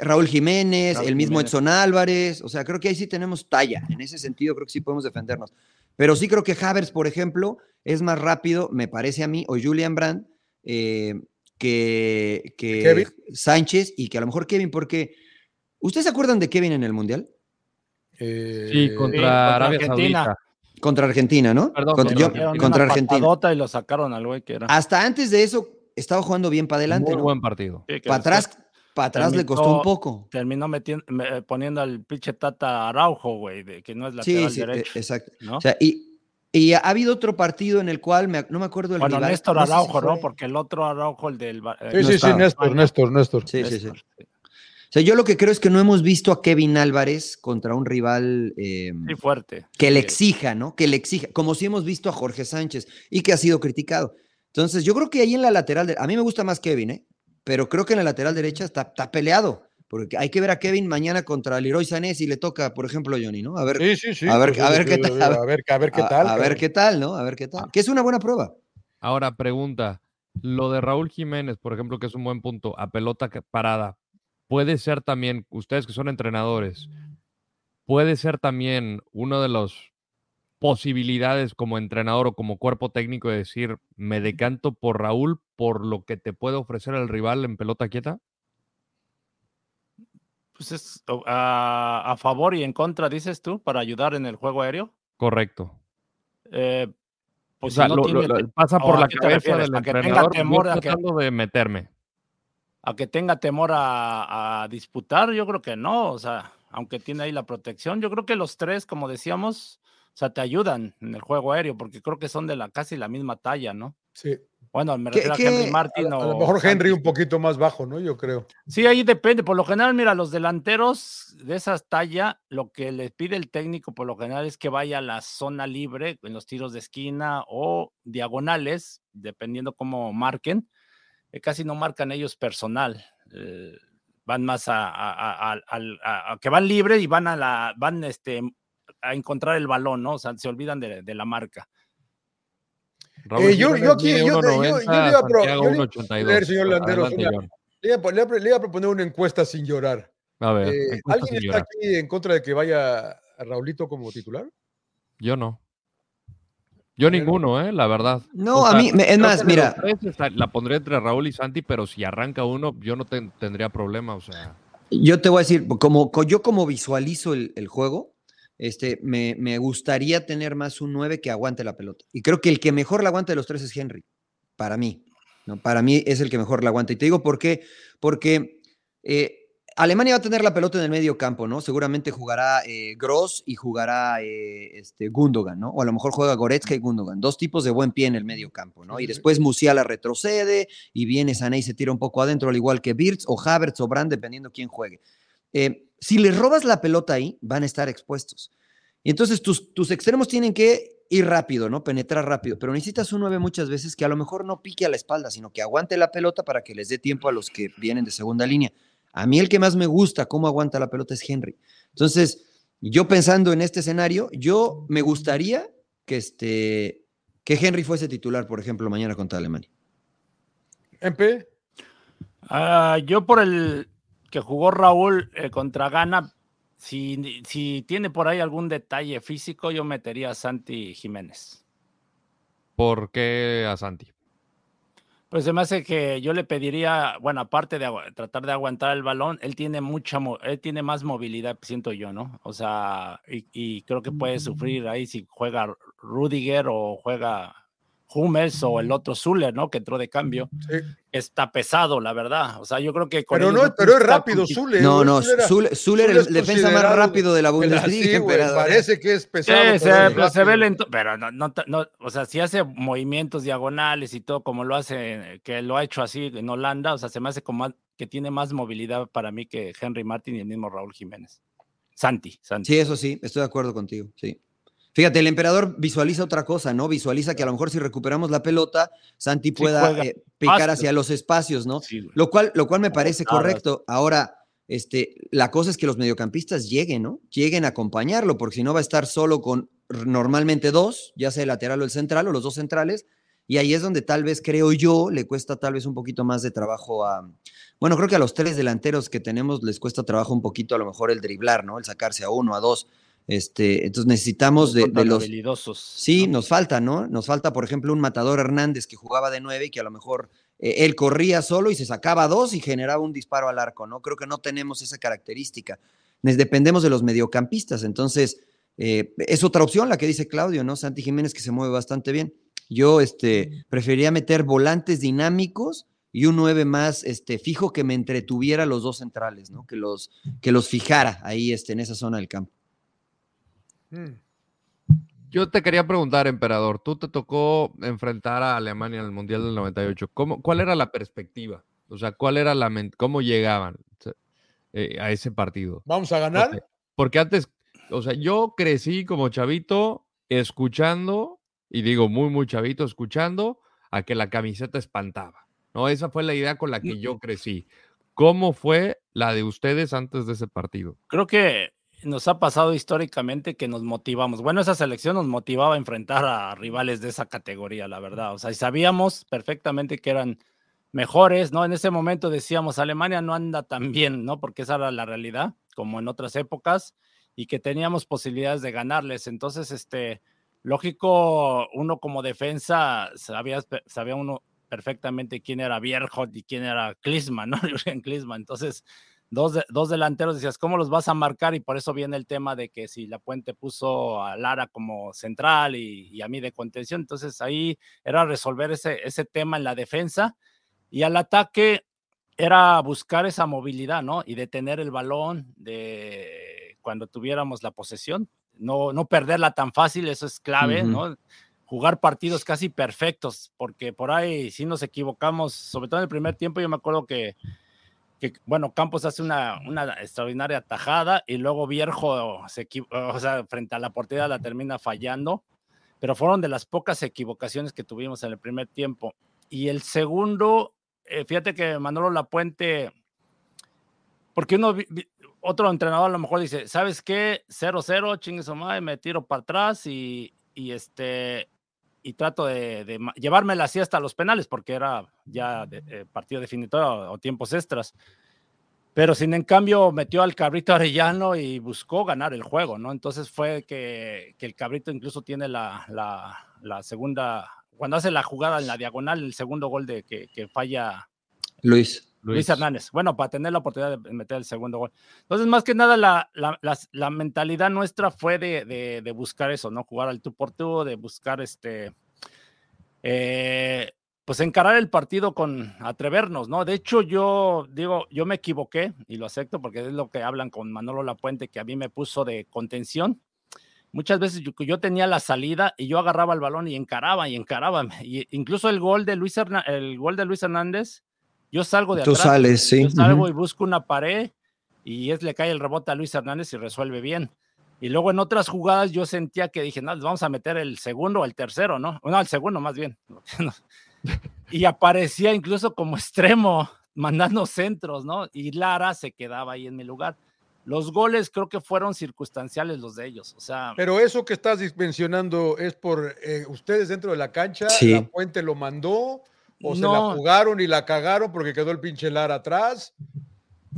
Raúl Jiménez, Raúl el mismo Jiménez. Edson Álvarez. O sea, creo que ahí sí tenemos talla. En ese sentido, creo que sí podemos defendernos. Pero sí creo que Havertz, por ejemplo, es más rápido, me parece a mí, o Julian Brandt, eh, que, que Kevin. Sánchez y que a lo mejor Kevin, porque. ¿Ustedes se acuerdan de Kevin en el Mundial? eh, Sí, contra, contra Arabia Argentina. Saudita. Contra Argentina, ¿no? Perdón, contra, contra yo- Argentina. contra Argentina. y lo sacaron al güey que era. Hasta antes de eso, estaba jugando bien para adelante, Muy ¿no? buen partido. Sí, Para atrás, para atrás le costó un poco. Terminó metiendo, me- eh, poniendo al pinche Tata Araujo, güey, de que no es Sí, lateral sí, derecho. eh, exacto. ¿no? O sea, y, y ha habido otro partido en el cual, me- no me acuerdo el bueno, rival, Néstor no sé si Araujo, ¿no? Porque el otro Araujo, el del. Eh, Sí, no sí, sí. Néstor, Néstor, Néstor. Sí, sí, sí. O sea, yo lo que creo es que no hemos visto a Kevin Álvarez contra un rival eh, Sí, fuerte. que le exija, ¿no? Que le exija, como si hemos visto a Jorge Sánchez y que ha sido criticado. Entonces, yo creo que ahí en la lateral, de- a mí me gusta más Kevin, ¿eh? Pero creo que en la lateral derecha está, está peleado, porque hay que ver a Kevin mañana contra Leroy Sané si le toca, por ejemplo, Johnny, ¿no? A ver, Sí, sí, sí. A ver- pues, a ver sí, qué tal, A ver, a ver qué a- tal. a, ver cabrón. qué tal, ¿no? A ver qué tal. Que es una buena prueba. Ahora, pregunta. Lo de Raúl Jiménez, por ejemplo, que es un buen punto, a pelota que- parada, puede ser también, ustedes que son entrenadores, puede ser también una de las posibilidades como entrenador o como cuerpo técnico de decir, me decanto por Raúl por lo que te puede ofrecer el rival en pelota quieta. pues es a, a, favor y en contra, dices tú, para ayudar en el juego aéreo. Correcto. Eh, pues o sea, lo, lo, pasa por la cabeza del entrenador. Que temor a tratando que, de meterme. A que tenga temor a, a, disputar, yo creo que no. O sea, aunque tiene ahí la protección, yo creo que los tres, como decíamos, o sea, te ayudan en el juego aéreo, porque creo que son de la casi la misma talla, ¿no? Sí. Bueno, me refiero a Henry Martin. A, a, lo mejor Henry un poquito más bajo, ¿no? Yo creo. Sí, ahí depende. Por lo general, mira, los delanteros de esa talla, lo que les pide el técnico por lo general es que vaya a la zona libre en los tiros de esquina o diagonales, dependiendo cómo marquen. Eh, casi no marcan ellos personal. Eh, van más a, a, a, que van libre y van a la, van este, a encontrar el balón, ¿no? O sea, se olvidan de, de la marca. Eh, yo, yo, aquí, yo, le iba a proponer, señor una, le, iba, le, le, iba, a proponer una encuesta sin llorar. A ver, eh, ¿Alguien está llorar. aquí en contra de que vaya a Raulito como titular? Yo no. Yo ninguno, ¿eh? La verdad. No, o sea, a mí, es más, mira. La pondré entre Raúl y Santi, pero si arranca uno, yo no te, tendría problema, o sea. Yo te voy a decir, como yo como visualizo el, el juego, este, me, me, gustaría tener más un 9 que aguante la pelota. Y creo que el que mejor la aguanta de los tres es Henry, para mí. ¿no? Para mí es el que mejor la aguanta. Y te digo por qué, porque eh, Alemania va a tener la pelota en el medio campo, ¿no? Seguramente jugará eh, Gross y jugará eh, este, Gundogan, ¿no? O a lo mejor juega Goretzka y Gundogan, dos tipos de buen pie en el medio campo, ¿no? Y después Musiala retrocede y viene Sané y se tira un poco adentro, al igual que Birz o Havertz o Brand, dependiendo quién juegue. Eh, si les robas la pelota ahí, van a estar expuestos. Y entonces tus, tus extremos tienen que ir rápido, ¿no? Penetrar rápido, pero necesitas un 9 muchas veces que a lo mejor no pique a la espalda, sino que aguante la pelota para que les dé tiempo a los que vienen de segunda línea. A mí el que más me gusta cómo aguanta la pelota es Henry. Entonces, yo pensando en este escenario, yo me gustaría que, este, que Henry fuese titular, por ejemplo, mañana contra Alemania. ¿MP? Uh, yo por el, que jugó Raúl eh, contra Ghana, si, si, tiene por ahí algún detalle físico, yo metería a Santi Jiménez. ¿Por qué a Santi? Pues se me hace que yo le pediría, bueno, aparte de tratar de aguantar el balón, él tiene mucha, él tiene más movilidad, siento yo, ¿no? O sea, y, y creo que puede sufrir ahí si juega Rudiger o juega Hummels o el otro Zuller, ¿no? Que entró de cambio. Sí. Está pesado, la verdad. O sea, yo creo que. pero no, pero es rápido, Zuller. No, no, Zuller, Zuller es el defensa más rápido de la Bundesliga. Sí, parece que es pesado. Sí, se, se, ve lento, pero no, no, no, o sea, si hace movimientos diagonales y todo como lo hace, que lo ha hecho así en Holanda, o sea, se me hace como que tiene más movilidad para mí que Henry Martin y el mismo Raúl Jiménez. Santi, Santi. Sí, eso sí, estoy de acuerdo contigo, sí. Fíjate, el emperador visualiza otra cosa, ¿no? Visualiza que a lo mejor si recuperamos la pelota, Santi pueda eh, picar hacia los espacios, ¿no? Sí, lo, cual, lo cual me parece correcto. Ahora, este, la cosa es que los mediocampistas lleguen, ¿no? Lleguen a acompañarlo, porque si no va a estar solo con normalmente dos, ya sea el lateral o el central o los dos centrales, y ahí es donde tal vez creo yo le cuesta tal vez un poquito más de trabajo a, bueno, creo que a los tres delanteros que tenemos les cuesta trabajo un poquito a lo mejor el driblar, ¿no? El sacarse a uno, a dos. Este, entonces necesitamos de, de, los habilidosos. Sí, ¿no? nos falta, ¿no? Nos falta, por ejemplo, un matador Hernández que jugaba de nueve y que a lo mejor eh, él corría solo y se sacaba dos y generaba un disparo al arco, ¿no? Creo que no tenemos esa característica. Dependemos de los mediocampistas, entonces eh, es otra opción la que dice Claudio, ¿no? Santi Jiménez que se mueve bastante bien. Yo este, preferiría meter volantes dinámicos y un 9 más este, fijo que me entretuviera los dos centrales, ¿no? Que los, que los fijara ahí este, en esa zona del campo. Hmm. Yo te quería preguntar, emperador, tú te tocó enfrentar a Alemania en el Mundial del 98. ¿Cómo, ¿Cuál era la perspectiva? O sea, ¿cuál era la cómo llegaban eh, a ese partido? ¿Vamos a ganar? Porque, porque, antes, o sea, yo crecí como chavito escuchando, y digo muy, muy chavito, escuchando a que la camiseta espantaba. ¿no? Esa fue la idea con la que yo crecí. ¿Cómo fue la de ustedes antes de ese partido? Creo que nos ha pasado históricamente que nos motivamos. Bueno, esa selección nos motivaba a enfrentar a rivales de esa categoría, la verdad. O sea, y sabíamos perfectamente que eran mejores, ¿no? En ese momento decíamos, Alemania no anda tan bien, ¿no? Porque esa era la realidad, como en otras épocas, y que teníamos posibilidades de ganarles. Entonces, este, lógico, uno como defensa, sabía, sabía uno perfectamente quién era Bierhoff y quién era Klinsmann, ¿no? Jürgen Klinsmann. Entonces, dos, dos delanteros, decías, ¿cómo los vas a marcar? Y por eso viene el tema de que si la Puente puso a Lara como central y, a mí de contención, entonces ahí era resolver ese, ese tema en la defensa y al ataque era buscar esa movilidad, ¿no? Y detener el balón de cuando tuviéramos la posesión, no, no perderla tan fácil, eso es clave, ¿no? Jugar partidos casi perfectos, porque por ahí si nos equivocamos, sobre todo en el primer tiempo, yo me acuerdo que que, bueno, Campos hace una, una extraordinaria tajada y luego Vierjo se o sea, frente a la portería la termina fallando, pero fueron de las pocas equivocaciones que tuvimos en el primer tiempo. Y el segundo, eh, fíjate que Manolo Lapuente, porque uno, otro entrenador a lo mejor dice, ¿sabes qué? 0-0, chingue su madre, me tiro para atrás y, y este, y trato de, de, llevármela así hasta los penales, porque era ya de, eh, partido definitorio o, tiempos extras. Pero sin en cambio metió al cabrito Arellano y buscó ganar el juego, ¿no? Entonces fue que, que el cabrito incluso tiene la, la, segunda, cuando hace la jugada en la diagonal, el segundo gol de que falla Luis. Luis. Hernández. Bueno, para tener la oportunidad de meter el segundo gol. Entonces, más que nada, la, la, la, mentalidad nuestra fue de, de, de, buscar eso, ¿no? Jugar al tú por tú, de buscar este. Eh, pues encarar el partido con atrevernos, ¿no? De hecho, yo digo, yo me equivoqué y lo acepto porque es lo que hablan con Manolo Lapuente, que a mí me puso de contención. Muchas veces yo, yo tenía la salida y yo agarraba el balón y encaraba y encaraba. Y incluso el gol de Luis, el gol de Luis Hernández yo salgo de Tú sales, sí. Yo salgo y busco una pared y es le cae el rebote a Luis Hernández y resuelve bien. Y luego en otras jugadas yo sentía que dije, no, vamos a meter el segundo o el tercero, ¿no? No, el segundo más bien. y aparecía incluso como extremo, mandando centros, ¿no? Y Lara se quedaba ahí en mi lugar. Los goles creo que fueron circunstanciales los de ellos, o sea. Pero eso que estás mencionando es por eh, ustedes dentro de la cancha, sí. la Puente lo mandó, ¿O se la jugaron y la cagaron porque quedó el pinche Lara atrás?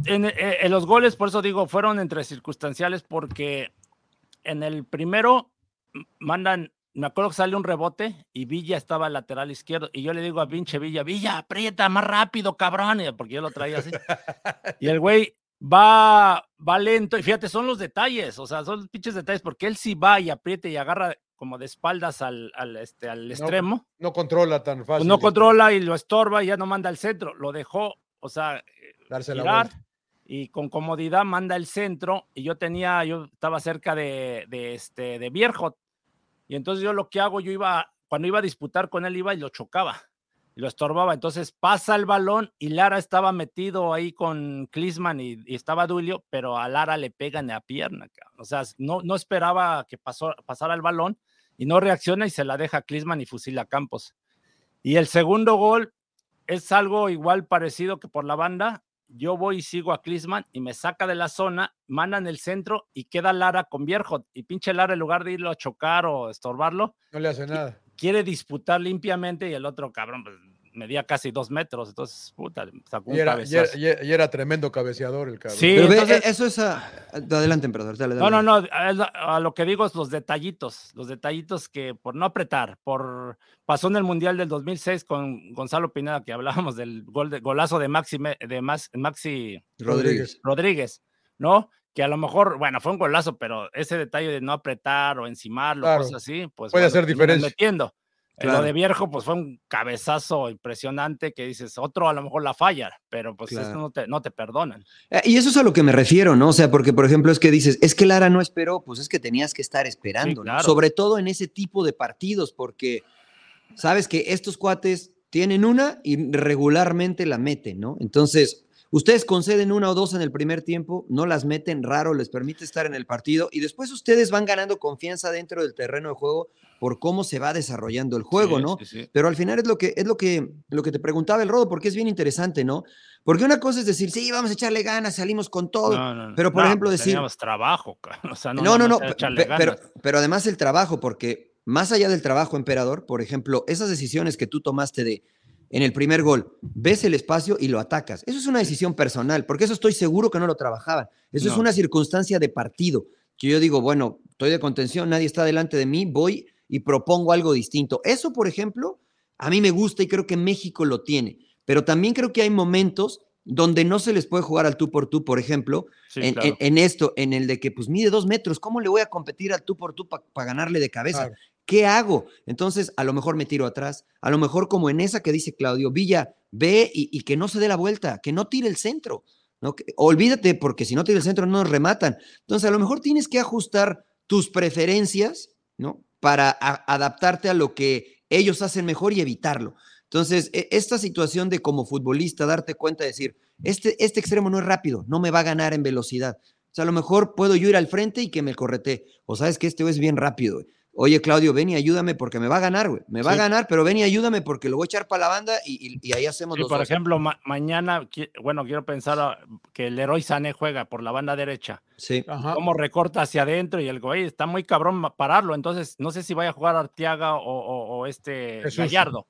En, eh, en, los goles, por eso digo, fueron entre circunstanciales porque en el primero mandan, me acuerdo que sale un rebote y Villa estaba al lateral izquierdo y yo le digo a pinche Villa, Villa, aprieta más rápido, cabrón, porque yo lo traía así. y el güey va, va lento y fíjate, son los detalles, o sea, son los pinches detalles porque él sí va y aprieta y agarra como de espaldas al, al, este, al extremo. No, controla tan pues fácil. no controla y lo estorba y ya no manda al centro. Lo dejó, o sea, eh, darse la y con comodidad manda el centro. Y yo tenía, yo estaba cerca de, de este, de Bierhot. Y entonces yo lo que hago, yo iba, cuando iba a disputar con él, iba y lo chocaba y lo estorbaba. Entonces pasa el balón y Lara estaba metido ahí con Klisman y, y, estaba Duilio, pero a Lara le pegan a pierna. O sea, no, no esperaba que pasó, pasara el balón y no reacciona y se la deja a Klisman y fusila a Campos. Y el segundo gol es algo igual parecido que por la banda. Yo voy y sigo a Klisman y me saca de la zona, mandan el centro y queda Lara con Vierjot. Y pinche Lara, en lugar de irlo a chocar o estorbarlo, no le hace nada quiere disputar limpiamente y el otro cabrón pues, medía casi dos metros, entonces, puta, sacó un y, era, y, era, y era, tremendo cabeceador el cabrón. Sí, Pero entonces, ve, eso es a... Adelante, emperador. Dale, dale. No, no, no, a, lo que digo es los detallitos, los detallitos que por no apretar, por pasó en el Mundial del 2006 con Gonzalo Pineda, que hablábamos del gol de, golazo de Maxi, de Maxi Rodríguez. Rodríguez, ¿no? que a lo mejor, bueno, fue un golazo, pero ese detalle de no apretar o encimarlo, claro. cosas así, pues puede hacer diferencia. Metiendo. Claro. Lo de Viejo, pues fue un cabezazo impresionante que dices, otro a lo mejor la falla, pero pues claro. no, te, no te perdonan. Eh, y eso es a lo que me refiero, ¿no? O sea, porque por ejemplo es que dices, es que Lara no esperó, pues es que tenías que estar esperando, sí, claro. ¿no? sobre todo en ese tipo de partidos, porque sabes que estos cuates tienen una y regularmente la meten, ¿no? Entonces, Ustedes conceden una o dos en el primer tiempo, no las meten raro, les permite estar en el partido y después ustedes van ganando confianza dentro del terreno de juego por cómo se va desarrollando el juego, Sí, ¿no? sí, sí. Pero al final es lo que es lo que lo que te preguntaba el Rodo, porque es bien interesante, ¿no? Porque una cosa es decir, sí, vamos a echarle ganas, salimos con todo, No, no, no. pero por ejemplo pues decir, trabajo, o sea, no, no, no, pero, pero además el trabajo, porque más allá del trabajo, emperador, por ejemplo, esas decisiones que tú tomaste de en el primer gol, ves el espacio y lo atacas. Eso es una decisión personal, porque eso estoy seguro que no lo trabajaban. Eso es una circunstancia de partido, que yo digo, bueno, estoy de contención, nadie está delante de mí, voy y propongo algo distinto. Eso, por ejemplo, a mí me gusta y creo que México lo tiene, pero también creo que hay momentos donde no se les puede jugar al tú por tú, por ejemplo, Sí, en, claro. en- en esto, en el de que pues mide dos metros, ¿cómo le voy a competir al tú por tú para ganarle de cabeza? Claro. ¿Qué hago? Entonces, a lo mejor me tiro atrás, a lo mejor como en esa que dice Claudio, Villa, ve y, que no se dé la vuelta, que no tire el centro. ¿no? Olvídate, porque si no tira el centro no nos rematan. Entonces, a lo mejor tienes que ajustar tus preferencias, ¿no? Para adaptarte a lo que ellos hacen mejor y evitarlo. Entonces, e- esta situación de como futbolista darte cuenta de decir, este, este extremo no es rápido, no me va a ganar en velocidad. O sea, a lo mejor puedo yo ir al frente y que me correte. O sabes que este es bien rápido. Oye, Claudio, ven y ayúdame porque me va a ganar, güey. Me va a ganar, pero ven y ayúdame porque lo voy a echar para la banda y, y- y ahí hacemos Sí, los por dos. ejemplo, ma- mañana, bueno, quiero pensar ah, que el héroe Sané juega por la banda derecha. Sí. Ajá. Cómo recorta hacia adentro y el güey está muy cabrón pararlo. Entonces, no sé si vaya a jugar Arteaga o, o- o este Jesús. Gallardo.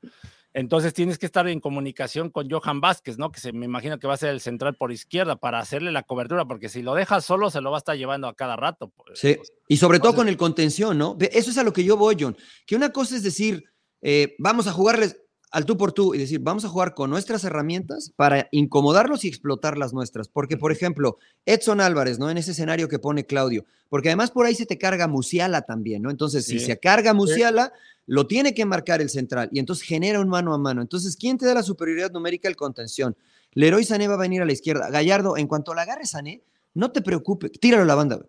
Entonces tienes que estar en comunicación con Johan Vázquez, ¿no? Que se me imagino que va a ser el central por izquierda para hacerle la cobertura, porque si lo dejas solo se lo va a estar llevando a cada rato. pues. Sí, y sobre todo con el contención, ¿no? Eso es a lo que yo voy, John. Que una cosa es decir, eh, vamos a jugarles al tú por tú y decir, vamos a jugar con nuestras herramientas para incomodarlos y explotar las nuestras. Porque, por ejemplo, Edson Álvarez, ¿no? En ese escenario que pone Claudio, porque además por ahí se te carga Musiala también, ¿no? Entonces, si se carga Musiala, lo tiene que marcar el central y entonces genera un mano a mano. Entonces, ¿quién te da la superioridad numérica? El contención. Leroy Sané va a venir a la izquierda. Gallardo, en cuanto la agarre Sané, no te preocupes, tíralo a la banda,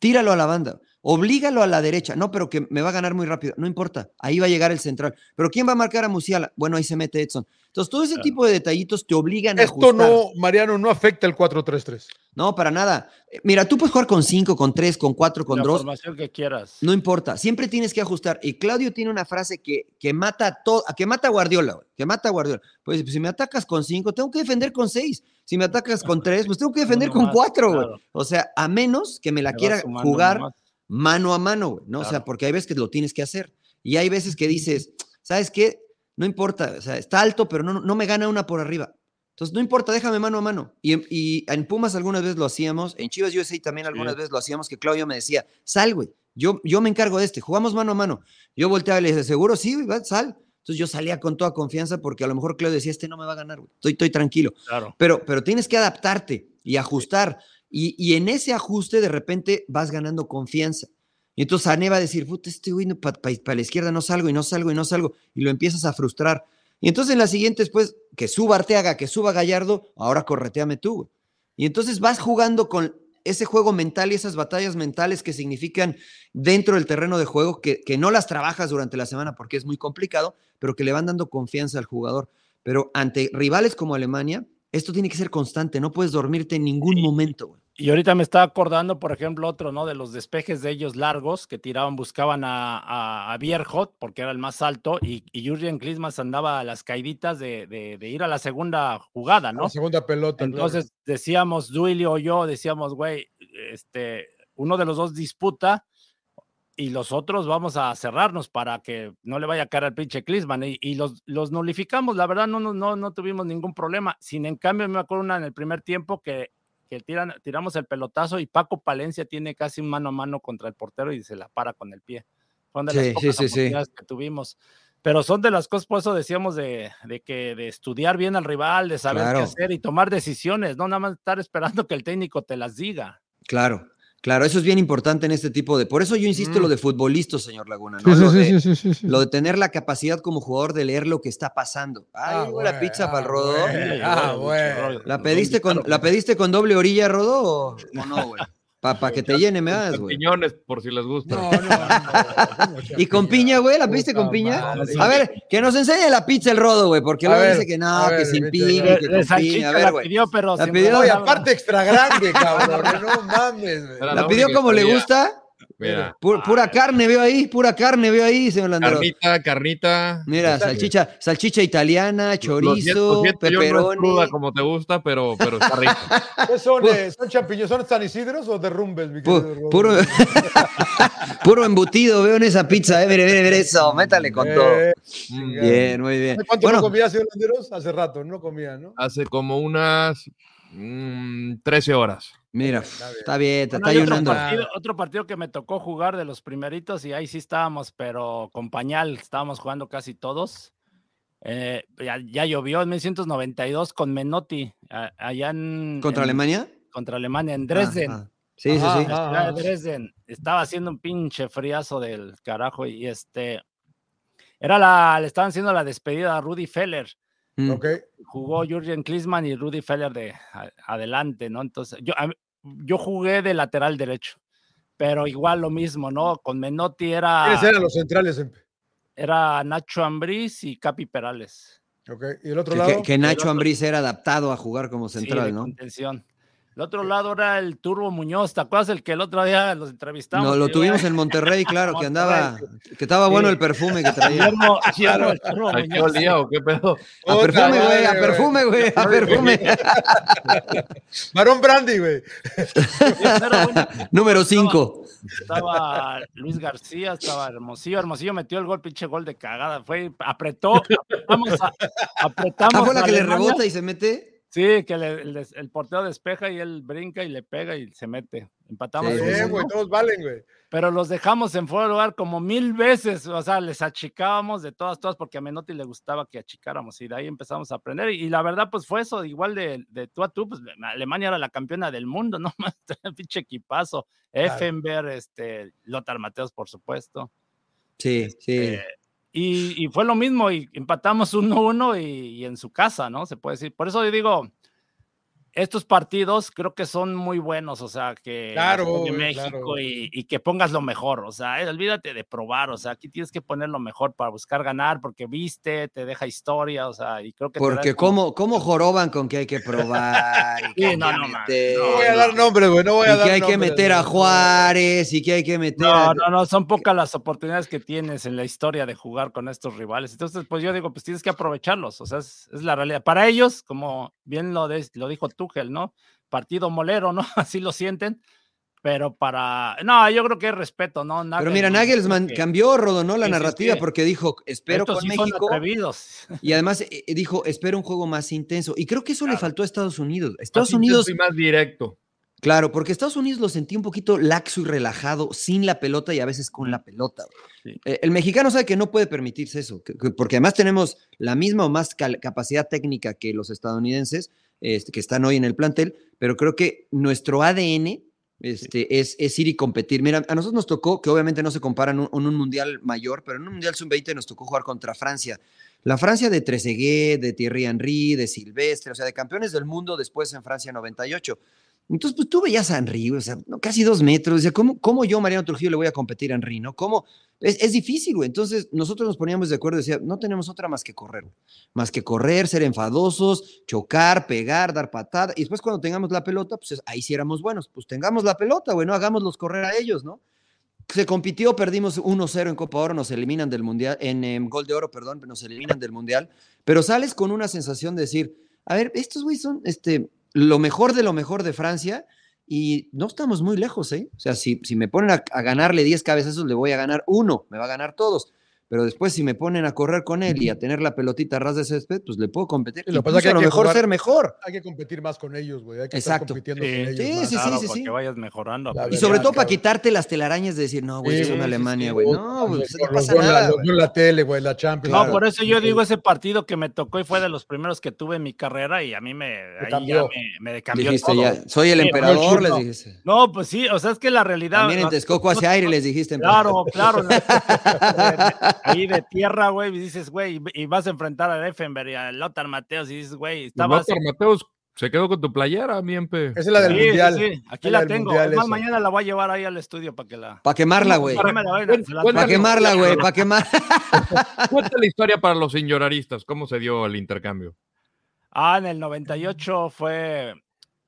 tíralo a la banda, oblígalo a la derecha, no, pero que me va a ganar muy rápido, no importa, ahí va a llegar el central, pero ¿quién va a marcar a Musiala? Bueno, ahí se mete Edson. Entonces, todo ese Claro. tipo de detallitos te obligan a Esto no, Mariano, no afecta el 4-3-3. No, para nada. Eh, Mira, tú puedes jugar con cinco, con tres, con cuatro, con la dos, formación que quieras. no importa, siempre tienes que ajustar. Y Claudio tiene una frase que, que mata a todo, que mata a Guardiola, güey, que mata a Guardiola. Pues si me atacas con cinco, tengo que defender con seis. Si me atacas con tres, pues tengo que defender con más, cuatro, güey. claro. O sea, a menos que me la quiera sumando jugar nomás. Mano a mano, güey, ¿no? O sea, porque hay veces que lo tienes que hacer. Y hay veces que dices, ¿sabes qué? No importa, o sea, está alto, pero no, no me gana una por arriba. Entonces, no importa, déjame mano a mano. Y, en- y en Pumas algunas veces lo hacíamos, en Chivas USA también algunas Sí. veces lo hacíamos, que Claudio me decía, sal, güey, yo, yo me encargo de este, jugamos mano a mano. Yo volteaba y le decía, ¿seguro? Sí, güey, sal. Entonces yo salía con toda confianza porque a lo mejor Claudio decía, este no me va a ganar, güey, estoy, estoy tranquilo. Claro. Pero, pero tienes que adaptarte y ajustar. Y, y en ese ajuste de repente vas ganando confianza. Y entonces Sané va a decir, puta, este güey para la izquierda no salgo y no salgo y no salgo. Y lo empiezas a frustrar. Y entonces en las siguientes, pues, que suba Arteaga, que suba Gallardo, ahora correteame tú. güey. Y entonces vas jugando con ese juego mental y esas batallas mentales que significan dentro del terreno de juego, que, que no las trabajas durante la semana porque es muy complicado, pero que le van dando confianza al jugador. Pero ante rivales como Alemania, esto tiene que ser constante, no puedes dormirte en ningún momento. güey. Y ahorita me estaba acordando, por ejemplo, otro, ¿no? De los despejes de ellos largos que tiraban, buscaban a, a, a Bierhot porque era el más alto y, y Jurgen Klinsmann andaba a las caiditas de, de- de ir a la segunda jugada, ¿no? La segunda pelota. claro. Entonces decíamos, Duilio o yo, decíamos, güey, este, uno de los dos disputa y los otros vamos a cerrarnos para que no le vaya a caer al pinche Klinsmann y, y los, los nulificamos, la verdad no, no, no, no tuvimos ningún problema. Sin en cambio, me acuerdo una en el primer tiempo que, que tiran, tiramos el pelotazo y Paco Palencia tiene casi un mano a mano contra el portero y se la para con el pie. Fueron de Sí, las sí, pocas sí, sí. oportunidades que tuvimos. Pero son de las cosas, por eso decíamos de, de que de estudiar bien al rival, de saber Claro. qué hacer y tomar decisiones, no nada más estar esperando que el técnico te las diga. Claro, claro, eso es bien importante en este tipo de... Por eso yo insisto Mm. lo de futbolista, señor Laguna, Sí, ¿no? sí, lo, sí, de, sí, sí, sí, sí. lo de tener la capacidad como jugador de leer lo que está pasando. Ay, Ah, la pizza ah, para el Rodo. Ah, bueno. ¿La pediste, con, ¿La pediste con doble orilla, Rodo? ¿O, o no, güey? Para que te llene, me das, güey. Champiñones, por si les gusta. No, no, no. ¿Y con piña, güey? ¿La pediste con piña? madre. A ver, que nos enseñe la pizza el Rodo, güey, porque luego dice que no, que sin piña, que con piña. A ver, la güey. pidió, pero La pidió- y aparte extra grande, cabrón. No mames, güey. ¿La pidió como le gusta? Mira, pura carne veo ahí, pura carne veo ahí, señor Landero. carnita, carnita. Mira, salchicha, salchicha italiana, chorizo, yo no es pepperoni. cruda como te gusta, pero, pero está rico. ¿Qué son? Pu- eh, ¿Son champiñones? ¿Son San Isidros o derrumbes, mi querido puro, puro embutido veo en esa pizza, eh. Mire, mire, mire eso, métale con todo. Eh, Mm, Bien, muy bien. ¿Cuánto Bueno, no comía, señor Landeros? Hace rato, no comía, ¿no? Hace como unas mm, 13 horas. Mira, Está bien. está bien, te Bueno, está otro ayunando. partido, otro partido que me tocó jugar de los primeritos y ahí sí estábamos, pero con pañal, estábamos jugando casi todos. Eh, ya, ya, llovió en 1992 con Menotti, allá en... ¿Contra Alemania? Contra Alemania, en Dresden. Sí, sí, sí. Dresden. Estaba haciendo un pinche friazo del carajo y este... Era la, le estaban haciendo la despedida a Rudy Feller. Mm. Okay. Jugó Jürgen Klinsmann y Rudy Feller de adelante, ¿no? Entonces, yo, yo jugué de lateral derecho, pero igual lo mismo, ¿no? Con Menotti era. ¿Quiénes eran los centrales? Era Nacho Ambriz y Capi Perales. Ok, ¿y el otro lado? Que, Nacho Ambriz era adaptado a jugar como central, ¿no? Contención. El otro lado era el Turbo Muñoz, ¿te acuerdas el que el otro día los entrevistamos? No, lo tuvimos en Monterrey, claro, que andaba, que estaba bueno el perfume que traía. o qué pedo? A perfume, güey, a perfume, güey, a perfume. Marón Brandy, güey. Número 5. Estaba Luis García, estaba Hermosillo. Hermosillo metió el gol, pinche gol de cagada. Fue, apretó, apretamos, apretamos. ¿Ah, fue la que le rebota y se mete? Sí, que el, portero despeja y él brinca y le pega y se mete. Empatamos. Sí, güey, todos valen, güey. Pero los dejamos en fuera de lugar como mil veces, o sea, les achicábamos de todas, todas, porque a Menotti le gustaba que achicáramos y de ahí empezamos a aprender. Y, la verdad, pues fue eso, igual de, de, tú a tú, pues Alemania era la campeona del mundo, ¿no? Pinche equipazo. Effenberg, este, Lothar Mateos, por supuesto. Sí, sí. Este, y, fue lo mismo, y empatamos 1-1 y, y, en su casa, ¿no? Se puede decir. Por eso yo digo, estos partidos creo que son muy buenos, o sea, que claro, de México y, que pongas lo mejor, o sea, eh, olvídate de probar, o sea, aquí tienes que poner lo mejor para buscar ganar, porque viste, te deja historia, o sea, y creo que... Porque cómo, cómo joroban con que hay que probar. Y no, no, no, voy a dar nombre, güey, no voy a y dar que hay que meter a Juárez y que hay que meter... No, no, no, son pocas las oportunidades que tienes en la historia de jugar con estos rivales, entonces, pues yo digo, pues tienes que aprovecharlos, o sea, es, es la realidad. Para ellos, como bien lo, de, lo dijo tú, ¿no? Partido molero, ¿no? Así lo sienten. Pero para. No, yo creo que es respeto, ¿no? pero mira, Nagelsmann cambió, Rodonó la narrativa porque dijo, espero con México. Y además eh, eh, dijo, espero un juego más intenso. Y creo que eso le faltó a Estados Unidos. Estados Unidos. más directo. Claro, porque Estados Unidos lo sentí un poquito laxo y relajado, sin la pelota y a veces con la pelota. Eh, el mexicano sabe que no puede permitirse eso, porque además tenemos la misma o más capacidad técnica que los estadounidenses, este, que están hoy en el plantel, pero creo que nuestro ADN este, es, es, ir y competir. Mira, a nosotros nos tocó, que obviamente no se compara en un, mundial mayor, pero en un mundial sub-20 nos tocó jugar contra Francia. La Francia de Trezeguet, de Thierry Henry, de Silvestre, o sea, de campeones del mundo después en Francia 98. Entonces, pues tú veías a Henry, o sea, casi dos metros. O sea, ¿cómo, ¿cómo, yo, Mariano Trujillo, le voy a competir a Henry, no? ¿Cómo? Es, es, difícil, güey. Entonces, nosotros nos poníamos de acuerdo y decía, no tenemos otra más que correr. Más que correr, ser enfadosos, chocar, pegar, dar patada. Y después, cuando tengamos la pelota, pues ahí sí éramos buenos. Pues tengamos la pelota, güey, no hagámoslos correr a ellos, ¿no? Se compitió, perdimos 1-0 en Copa Oro, nos eliminan del Mundial, en Gol de Oro, perdón, nos eliminan del Mundial. Pero sales con una sensación de decir, a ver, estos güey son, este, lo mejor de lo mejor de Francia y no estamos muy lejos, ¿eh? O sea, si, si me ponen a, a ganarle 10 cabezazos, le voy a ganar uno, me va a ganar todos pero después si me ponen a correr con él y a tener la pelotita ras de césped, pues le puedo competir. Lo pasa que a lo mejor ser mejor. Hay que competir más con ellos, güey. Hay que Exacto. estar compitiendo sí. con ellos. Sí, más. sí, claro, sí, sí, que vayas mejorando. Y sobre todo para quitarte las telarañas de decir, no, güey, es una Alemania, güey. No, güey, no pasa nada. La tele, güey, la Champions. No, por eso yo digo ese partido que me tocó y fue de los primeros que tuve en mi carrera y a mí me, ahí cambió. ya me, me cambió dijiste todo. ya, soy el Sí, emperador, no, les dijiste. No, pues sí, o sea, es que la realidad. También en Texcoco hacia aire les dijiste. Claro, claro. ahí de tierra, güey, y dices, güey, y vas a enfrentar a Effenberg y a Lothar Mateos y dices, güey, estaba. Lothar Mateos se quedó con tu playera, miempe. Esa es la del Sí, sí, Mundial. sí, aquí Es la tengo. Mundial Es más, esa. mañana la voy a llevar ahí al estudio para que la. Para quemarla, güey. Para quemarla, güey, para quemar. Cuenta la historia para los señoraristas, ¿cómo se dio el intercambio? Ah, en el 98 fue.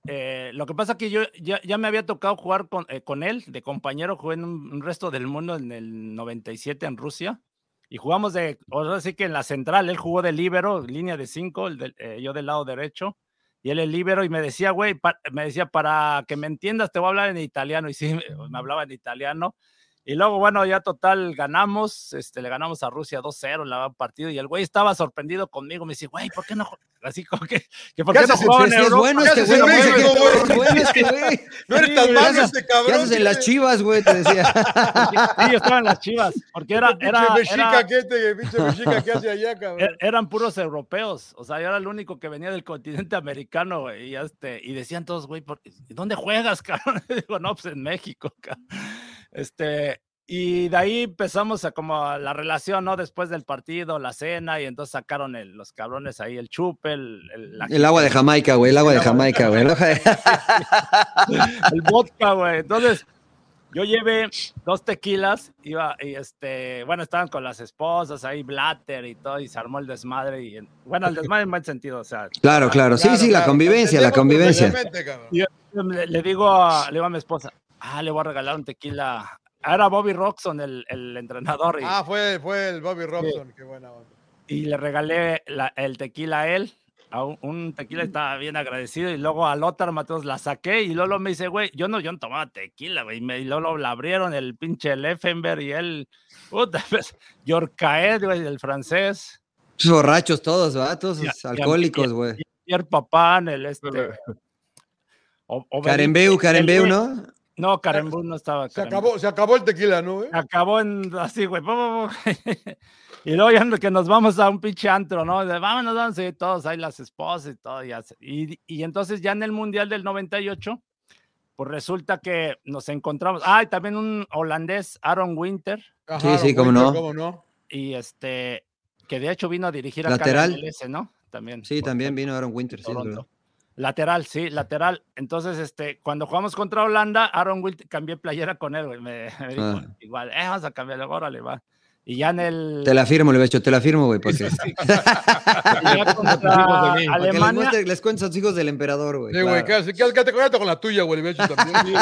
eh, lo que pasa que yo ya, ya me había tocado jugar con, eh, con él, de compañero, jugué en un, un resto del mundo en el 97 en Rusia. Y jugamos de, ahora sí que en la central, él jugó de líbero, línea de cinco, el eh, yo del lado derecho, y él el líbero, y me decía, güey, pa- me decía, para que me entiendas, te voy a hablar en italiano, y sí, me, me hablaba en italiano, Y luego, bueno, ya total ganamos, este, le ganamos a Rusia 2-0 en la partido y el güey estaba sorprendido conmigo. Me dice, güey, ¿por qué no? Así como que, que ¿por qué, no jugaba en Europa? bueno este ¿Qué güey, todo güey? bueno este güey. No eres tan güey, malo ¿Qué este ¿Qué cabrón. haces en las chivas, güey? Te decía. Sí, yo estaba en las chivas, porque era, era, mexica que este, pinche mexica que hace allá, cabrón. er- eran puros europeos, o sea, yo era el único que venía del continente americano, güey, y, este, y decían todos, güey, ¿por- ¿dónde juegas, cabrón? Y digo, no, pues en México, cabrón. Este, y de ahí empezamos a como la relación, ¿no? Después del partido, la cena, y entonces sacaron el- los cabrones ahí, el chupe, el, el, la El agua de Jamaica, güey. El agua de Jamaica, güey. El agua de- el vodka, güey. Entonces, yo llevé dos tequilas, iba, y este, bueno, estaban con las esposas ahí, Blatter y todo, y se armó el desmadre, y en- bueno, el desmadre en buen sentido, o sea, Claro, claro. Sí, Claro, sí, la claro, convivencia, la convivencia. cabrón. le, le digo a, le digo a mi esposa, ah, le voy a regalar un tequila. Era Bobby Roxon, el, el entrenador, y, Ah, fue, fue el Bobby Robson, qué buena onda. y le regalé la- el tequila a él. A un, un tequila estaba bien agradecido y luego a Lothar Mateos la saqué y Lolo me dice, güey, yo no, yo no tomaba tequila, güey, y, me, y Lolo la abrieron el pinche Leffenberg y él, puta, pues, Yorcaed, güey, el francés, Borrachos todos, ¿verdad? Todos ya, alcohólicos, güey. Pierre Papán, el este... o- o- Carembeu, Carembeu, el- ¿no? No, Carembeu no estaba. Se acabó, se acabó el tequila, ¿no? güey? acabó en así, güey. y luego ya que nos vamos a un pinche antro, ¿no? De, vámonos, vámonos, y todos ahí las esposas y todo. Y, así. y, y entonces ya en el Mundial del 98, pues resulta que nos encontramos. Ah, y también un holandés, Aaron Winter, Sí, sí, cómo Winter, no. cómo no. y este, que de hecho vino a dirigir acá Lateral. en la MLS, ¿no? También. Sí, también vino Aaron Winter, sí. Lateral, sí, lateral. Entonces, este, cuando jugamos contra Holanda, Aaron Wilt cambié playera con él, güey. Me, me dijo, Ah. igual, eh, vamos a cambiarle, órale, va. Y ya en el. Te la firmo, le he hecho, te la firmo, güey, porque, que les, Alemania, muestre- les cuentes a sus hijos del emperador, güey. Sí, güey, claro. quédate, quédate, con la tuya, güey, le hubiera hecho también.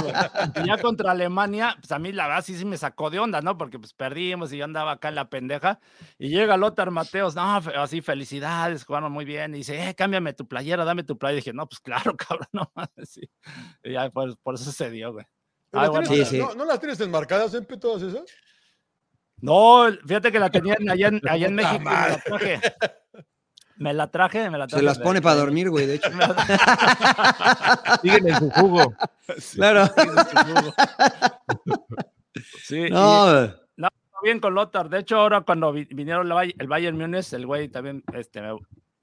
y ya contra Alemania, pues a mí la verdad sí, sí me sacó de onda, ¿no? Porque pues perdimos y yo andaba acá en la pendeja. Y llega Lothar Mateos, no, así, felicidades, jugaron muy bien. Y dice, eh, cámbiame tu playera, dame tu playera. Y dije, no, pues claro, cabrón, no mames, sí. Y ya, por, por eso se dio, güey. ¿No, Ay, las bueno. tienes- Sí, sí. no- ¿No las tienes enmarcadas, Empe, todas esas? No, fíjate que la tenían allá en, allá en México. Me la traje. Me la traje, me la traje. Se las pone para dormir, güey, de hecho. Siguen en su jugo. Claro. Sí, y No, bien con Lothar. De hecho, ahora cuando vi- vinieron el Bayern Múnich, el güey también este, me,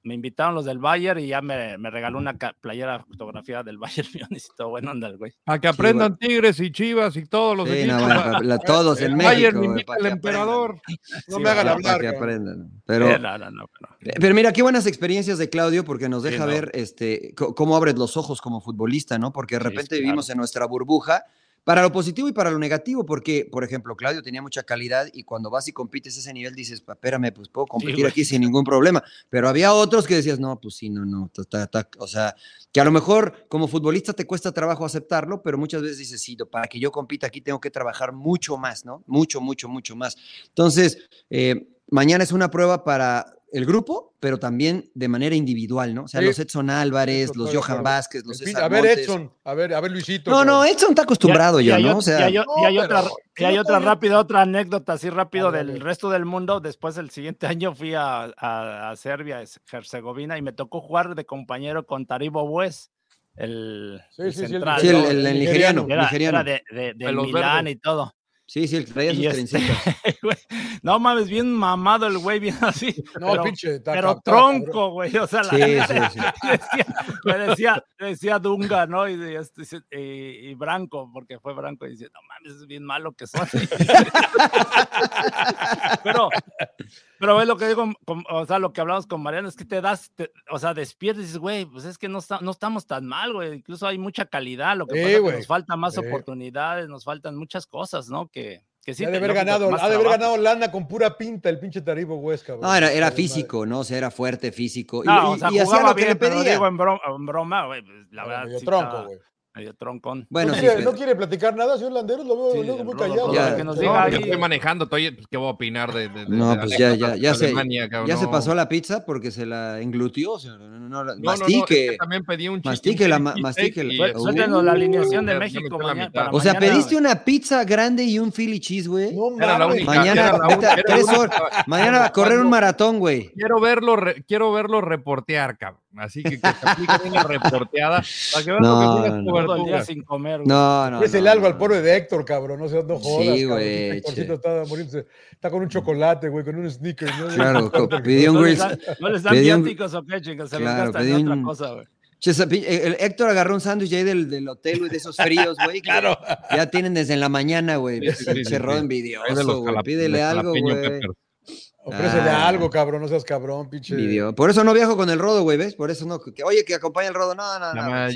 me invitaron los del Bayern y ya me, me regaló una playera fotografiada del Bayern Múnich bueno anda el güey. A que aprendan Tigres y Chivas y todos los sí, no, equipos. bueno, pa- la- todos en El México. Bayern pa' al emperador. No Sí, me hagan hablar, que aprendan. Pero, Eh, no, no, no, pero- Pero mira, qué buenas experiencias de Claudio porque nos Sí, deja no. ver este, cómo abres los ojos como futbolista, ¿no? Porque de Sí, repente claro. vivimos en nuestra burbuja para lo positivo y para lo negativo, porque, por ejemplo, Claudio tenía mucha calidad y cuando vas y compites ese nivel dices, "Pa, espérame, pues puedo competir aquí sin ningún problema. Pero había otros que decías, no, pues sí, no, no, ta, ta, ta", o sea, que a lo mejor como futbolista te cuesta trabajo aceptarlo, pero muchas veces dices, sí, para que yo compita aquí tengo que trabajar mucho más, ¿no? Mucho, mucho, mucho más. Entonces, eh, mañana es una prueba para el grupo, pero también de manera individual, ¿no? O sea, Sí. los Edson Álvarez, Eso los Johan. Vázquez, los En fin, César a ver, Montes. Edson, a ver, a ver, Luisito. No, no. Edson está acostumbrado ya, hay ¿no? O sea, y hay, o- y hay No, otra, pero- y hay no, otra no. rápida, otra anécdota así rápido del resto del mundo. Después, el siguiente año fui a, a, a Serbia, Herzegovina, y me tocó jugar de compañero con Taribo Bues, el, Sí, el sí, sí, el- central. sí, el, el- el nigeriano, Era, nigeriano. era de, de, de Milán verdes. y todo. Sí, sí, el que traía sus este, güey, no mames, bien mamado el güey, bien así. No, pero, pinche. está pero tronco, güey. O sea, la Sí, neta, sí, sí. decía, me decía, me decía Dunga, ¿no? Y, de- este, y, y Branco, porque fue Branco, y dice, no mames, es bien malo que son. pero, pero es lo que digo, con- o sea, lo que hablamos con Mariano, es que te das, te- o sea, despiertas y dices, güey, pues es que no, está- no estamos tan mal, güey. Incluso hay mucha calidad, lo que Sí, pasa es que nos falta más Sí. oportunidades, nos faltan muchas cosas, ¿no? Que, que sí. ha de haber ganado, ha de haber ganado lana con pura pinta el pinche Taribo Huesca. No, era, era físico, ¿no? O sea, era fuerte, físico. Y, No, y- o sea, y hacía lo que bien, le pedía. digo en broma, en broma, güey, pues, la verdad. medio sí tronco, güey. Medio troncón. Bueno, ¿No, sí, quiere, pero- no quiere platicar nada, señor Landeros? Lo veo Sí, luego muy callado. Rodo, Ya. que nos No, diga yo estoy manejando, estoy, pues, ¿qué voy a opinar de, de- de- No, de pues ya, ya, ya se, Alemania, cabrón? ya se pasó la pizza porque se la englutió. señor. No, no, no, No, no, no, es mastique. que también pedí un mastique la- mastique la- y- Suel- Suéltenos la alineación de México mañana. o sea, pediste una pizza grande y un Philly cheese, güey. No Era la mames. única, Mañana, tres horas. Mañana va a correr un maratón, güey. Quiero verlo, re- quiero verlo reportear, cabrón. Así que que te apliquen una reporteada para que vean No, lo que coberturas. sin comer. No, no. Es el no, algo al pobre de Héctor, cabrón. No sé, no jodas. Sí, güey, Héctorcito está muriéndose. Está con un chocolate, güey, con un sneaker. ¿no? Claro, co- pidió un ¿No les grill. dan, no les dan viáticos o qué, chicos? Se Claro, los gastan en otra un- cosa, güey. Pi- el Héctor agarró un sándwich ahí del, del hotel, güey, de esos fríos, güey. que Claro. Ya tienen desde la mañana, güey. Sí, sí, sí, Pinche sí, rodo sí. Ahí de envidioso, güey. Pídele de algo, güey. Ofrécele Ah. algo, cabrón. No seas cabrón, pinche. Por eso no viajo con el rodo, güey, ¿ves? Por eso no. que- oye, que acompaña el rodo. No, no, no. Güey,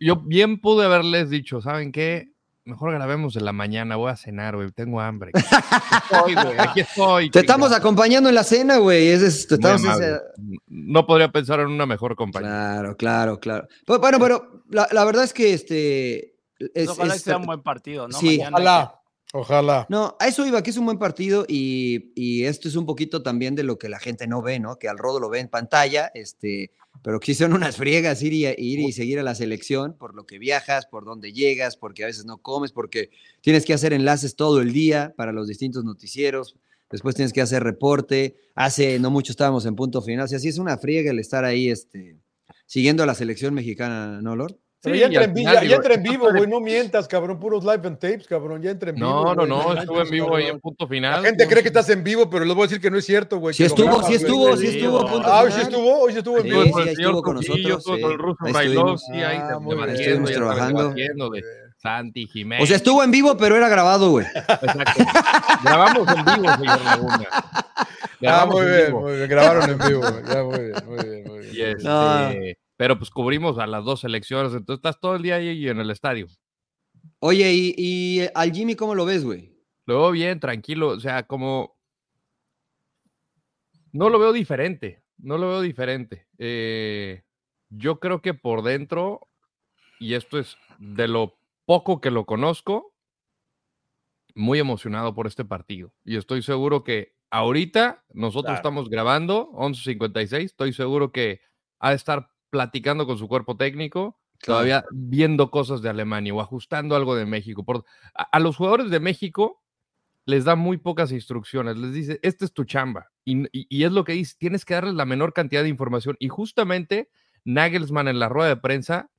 yo, bien pude haberles dicho, ¿saben qué? Mejor grabemos en la mañana, voy a cenar, güey, tengo hambre. Aquí estoy, güey, aquí estoy. Te estamos acompañando en la cena, güey. es- es- te estamos ese- No podría pensar en una mejor compañía. Claro, claro, claro. Pues, bueno, pero la, la verdad es que este. es- Ojalá es- sea un buen partido, ¿no? Sí. Mañana hay Ojalá. Ojalá. No, a eso iba, que es un buen partido y, y esto es un poquito también de lo que la gente no ve, ¿no? Que al Rodo lo ve en pantalla, este, pero que sí son unas friegas ir y, ir y seguir a la selección por lo que viajas, por dónde llegas, porque a veces no comes, porque tienes que hacer enlaces todo el día para los distintos noticieros, después tienes que hacer reporte, hace no mucho estábamos en punto final, o sea, sí es una friega el estar ahí, este, siguiendo a la selección mexicana, ¿no, Lord? Pero Sí, ya entra, en, vi- final, ya- ya digo, entra en esto vivo, güey. No mientas, cabrón. Puros live and tapes, cabrón. Ya entra en vivo. No, no, no, estuvo en vivo ahí en punto final. La gente no, cree que estás en vivo, pero les voy a decir que no es cierto, güey. Sí lo estuvo, sí estuvo, sí sí, estuvo. Ah, hoy sí estuvo, hoy sí estuvo en Sí, vivo. Sí, estuvo con nosotros, sí. con el ruso Ahí estuvimos. Brailovsky, ahí Ah, muy Estuvimos trabajando. Santi Jiménez. O sea, estuvo en vivo, pero era grabado, güey. Exacto. Grabamos en vivo, señor Laguna. Ah, Grabamos muy en bien, vivo. muy bien. Grabaron en vivo, güey. Ya, muy bien, muy bien, muy bien. Y este. Pero pues cubrimos a las dos selecciones, entonces estás todo el día ahí en el estadio. Oye, ¿y, y al Jimmy cómo lo ves, güey? Luego bien, tranquilo, o sea, como... No lo veo diferente, no lo veo diferente. Eh, yo creo que por dentro, y esto es de lo poco que lo conozco, muy emocionado por este partido. Y estoy seguro que ahorita nosotros Claro. estamos grabando 11.56, estoy seguro que ha de estar platicando con su cuerpo técnico, todavía viendo cosas de Alemania o ajustando algo de México. Por, a, a los jugadores de México les da muy pocas instrucciones, les dice, esta es tu chamba. Y, y- y es lo que dice, tienes que darles la menor cantidad de información. Y justamente Nagelsmann en la rueda de prensa,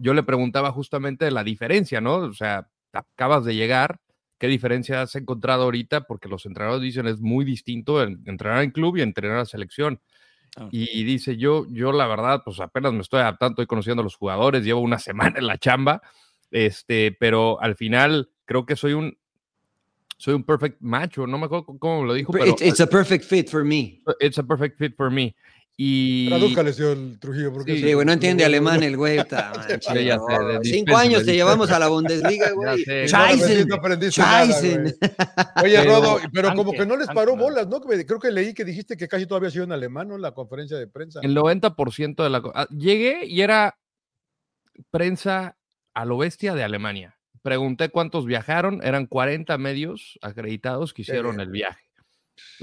yo le preguntaba justamente de la diferencia, ¿no? O sea, acabas de llegar, ¿qué diferencia has encontrado ahorita? Porque los entrenadores dicen es muy distinto entrenar en club y entrenar a selección. Y dice, yo, yo la verdad, pues apenas me estoy adaptando, estoy conociendo a los jugadores, llevo una semana en la chamba, este, pero al final creo que soy un, soy un perfect match, o no me acuerdo cómo lo dijo, pero It's, it's a perfect fit for me. it's a perfect fit for me. Y Tradúzcale, señor Trujillo. Porque Sí, Sí, güey, no entiende alemán el güey. ya sé, de- Cinco años te llevamos a la Bundesliga, güey. güey. Oye, Pero- Rodo, pero como que no les paró bolas, ¿no? Creo que leí que dijiste que casi todavía ha sido en alemán, ¿no? En la conferencia de prensa. El 90% de la... ah, Llegué y era prensa a lo bestia de Alemania. Pregunté cuántos viajaron, eran 40 medios acreditados que hicieron el viaje.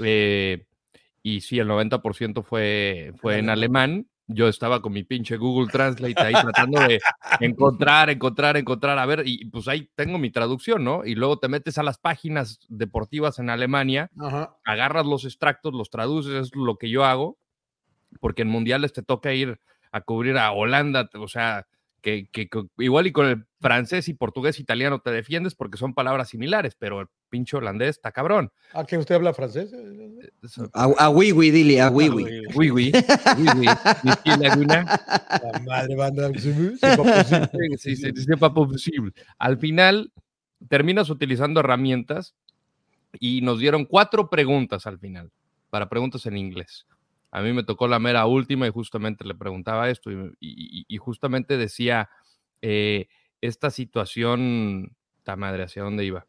Eh, y sí, el 90% fue, fue en alemán. Yo estaba con mi pinche Google Translate ahí tratando de encontrar, encontrar, encontrar, a ver, y pues ahí tengo mi traducción, ¿no? Y luego te metes a las páginas deportivas en Alemania Ajá. agarras los extractos, los traduces, es lo que yo hago, porque en mundiales te toca ir a cubrir a Holanda, o sea, que, que- que igual y con el francés y portugués italiano te defiendes porque son palabras similares, pero el pinche holandés está cabrón. ¿Ah, que usted habla francés? A, a Wiwi, dile, a Wiwi. Oui, oui, oui, oui. Monsieur Laguna. La madre banda. Sí, sí, sí, posible. Al final, terminas utilizando herramientas y nos dieron cuatro preguntas al final, para preguntas en inglés. A mí me tocó la mera última y justamente le preguntaba esto y, y- y justamente decía eh, esta situación, ta madre, ¿hacia dónde iba?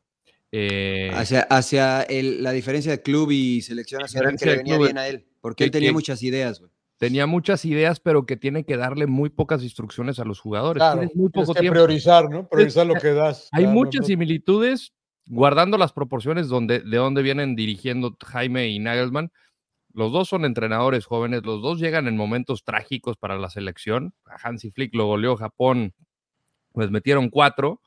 Eh, Hacia, hacia el- la diferencia de club y selección nacional que le venía club, bien a él. Porque él tenía que- muchas ideas, güey. tenía muchas ideas, pero que tiene que darle muy pocas instrucciones a los jugadores. Claro, Tienes muy poco que tiempo. priorizar, ¿no? Priorizar lo que das. Hay muchas no. similitudes, guardando las proporciones donde, de donde vienen dirigiendo Jaime y Nagelsmann. Los dos son entrenadores jóvenes, los dos llegan en momentos trágicos para la selección. A Hansi Flick lo goleó Japón, pues metieron cuatro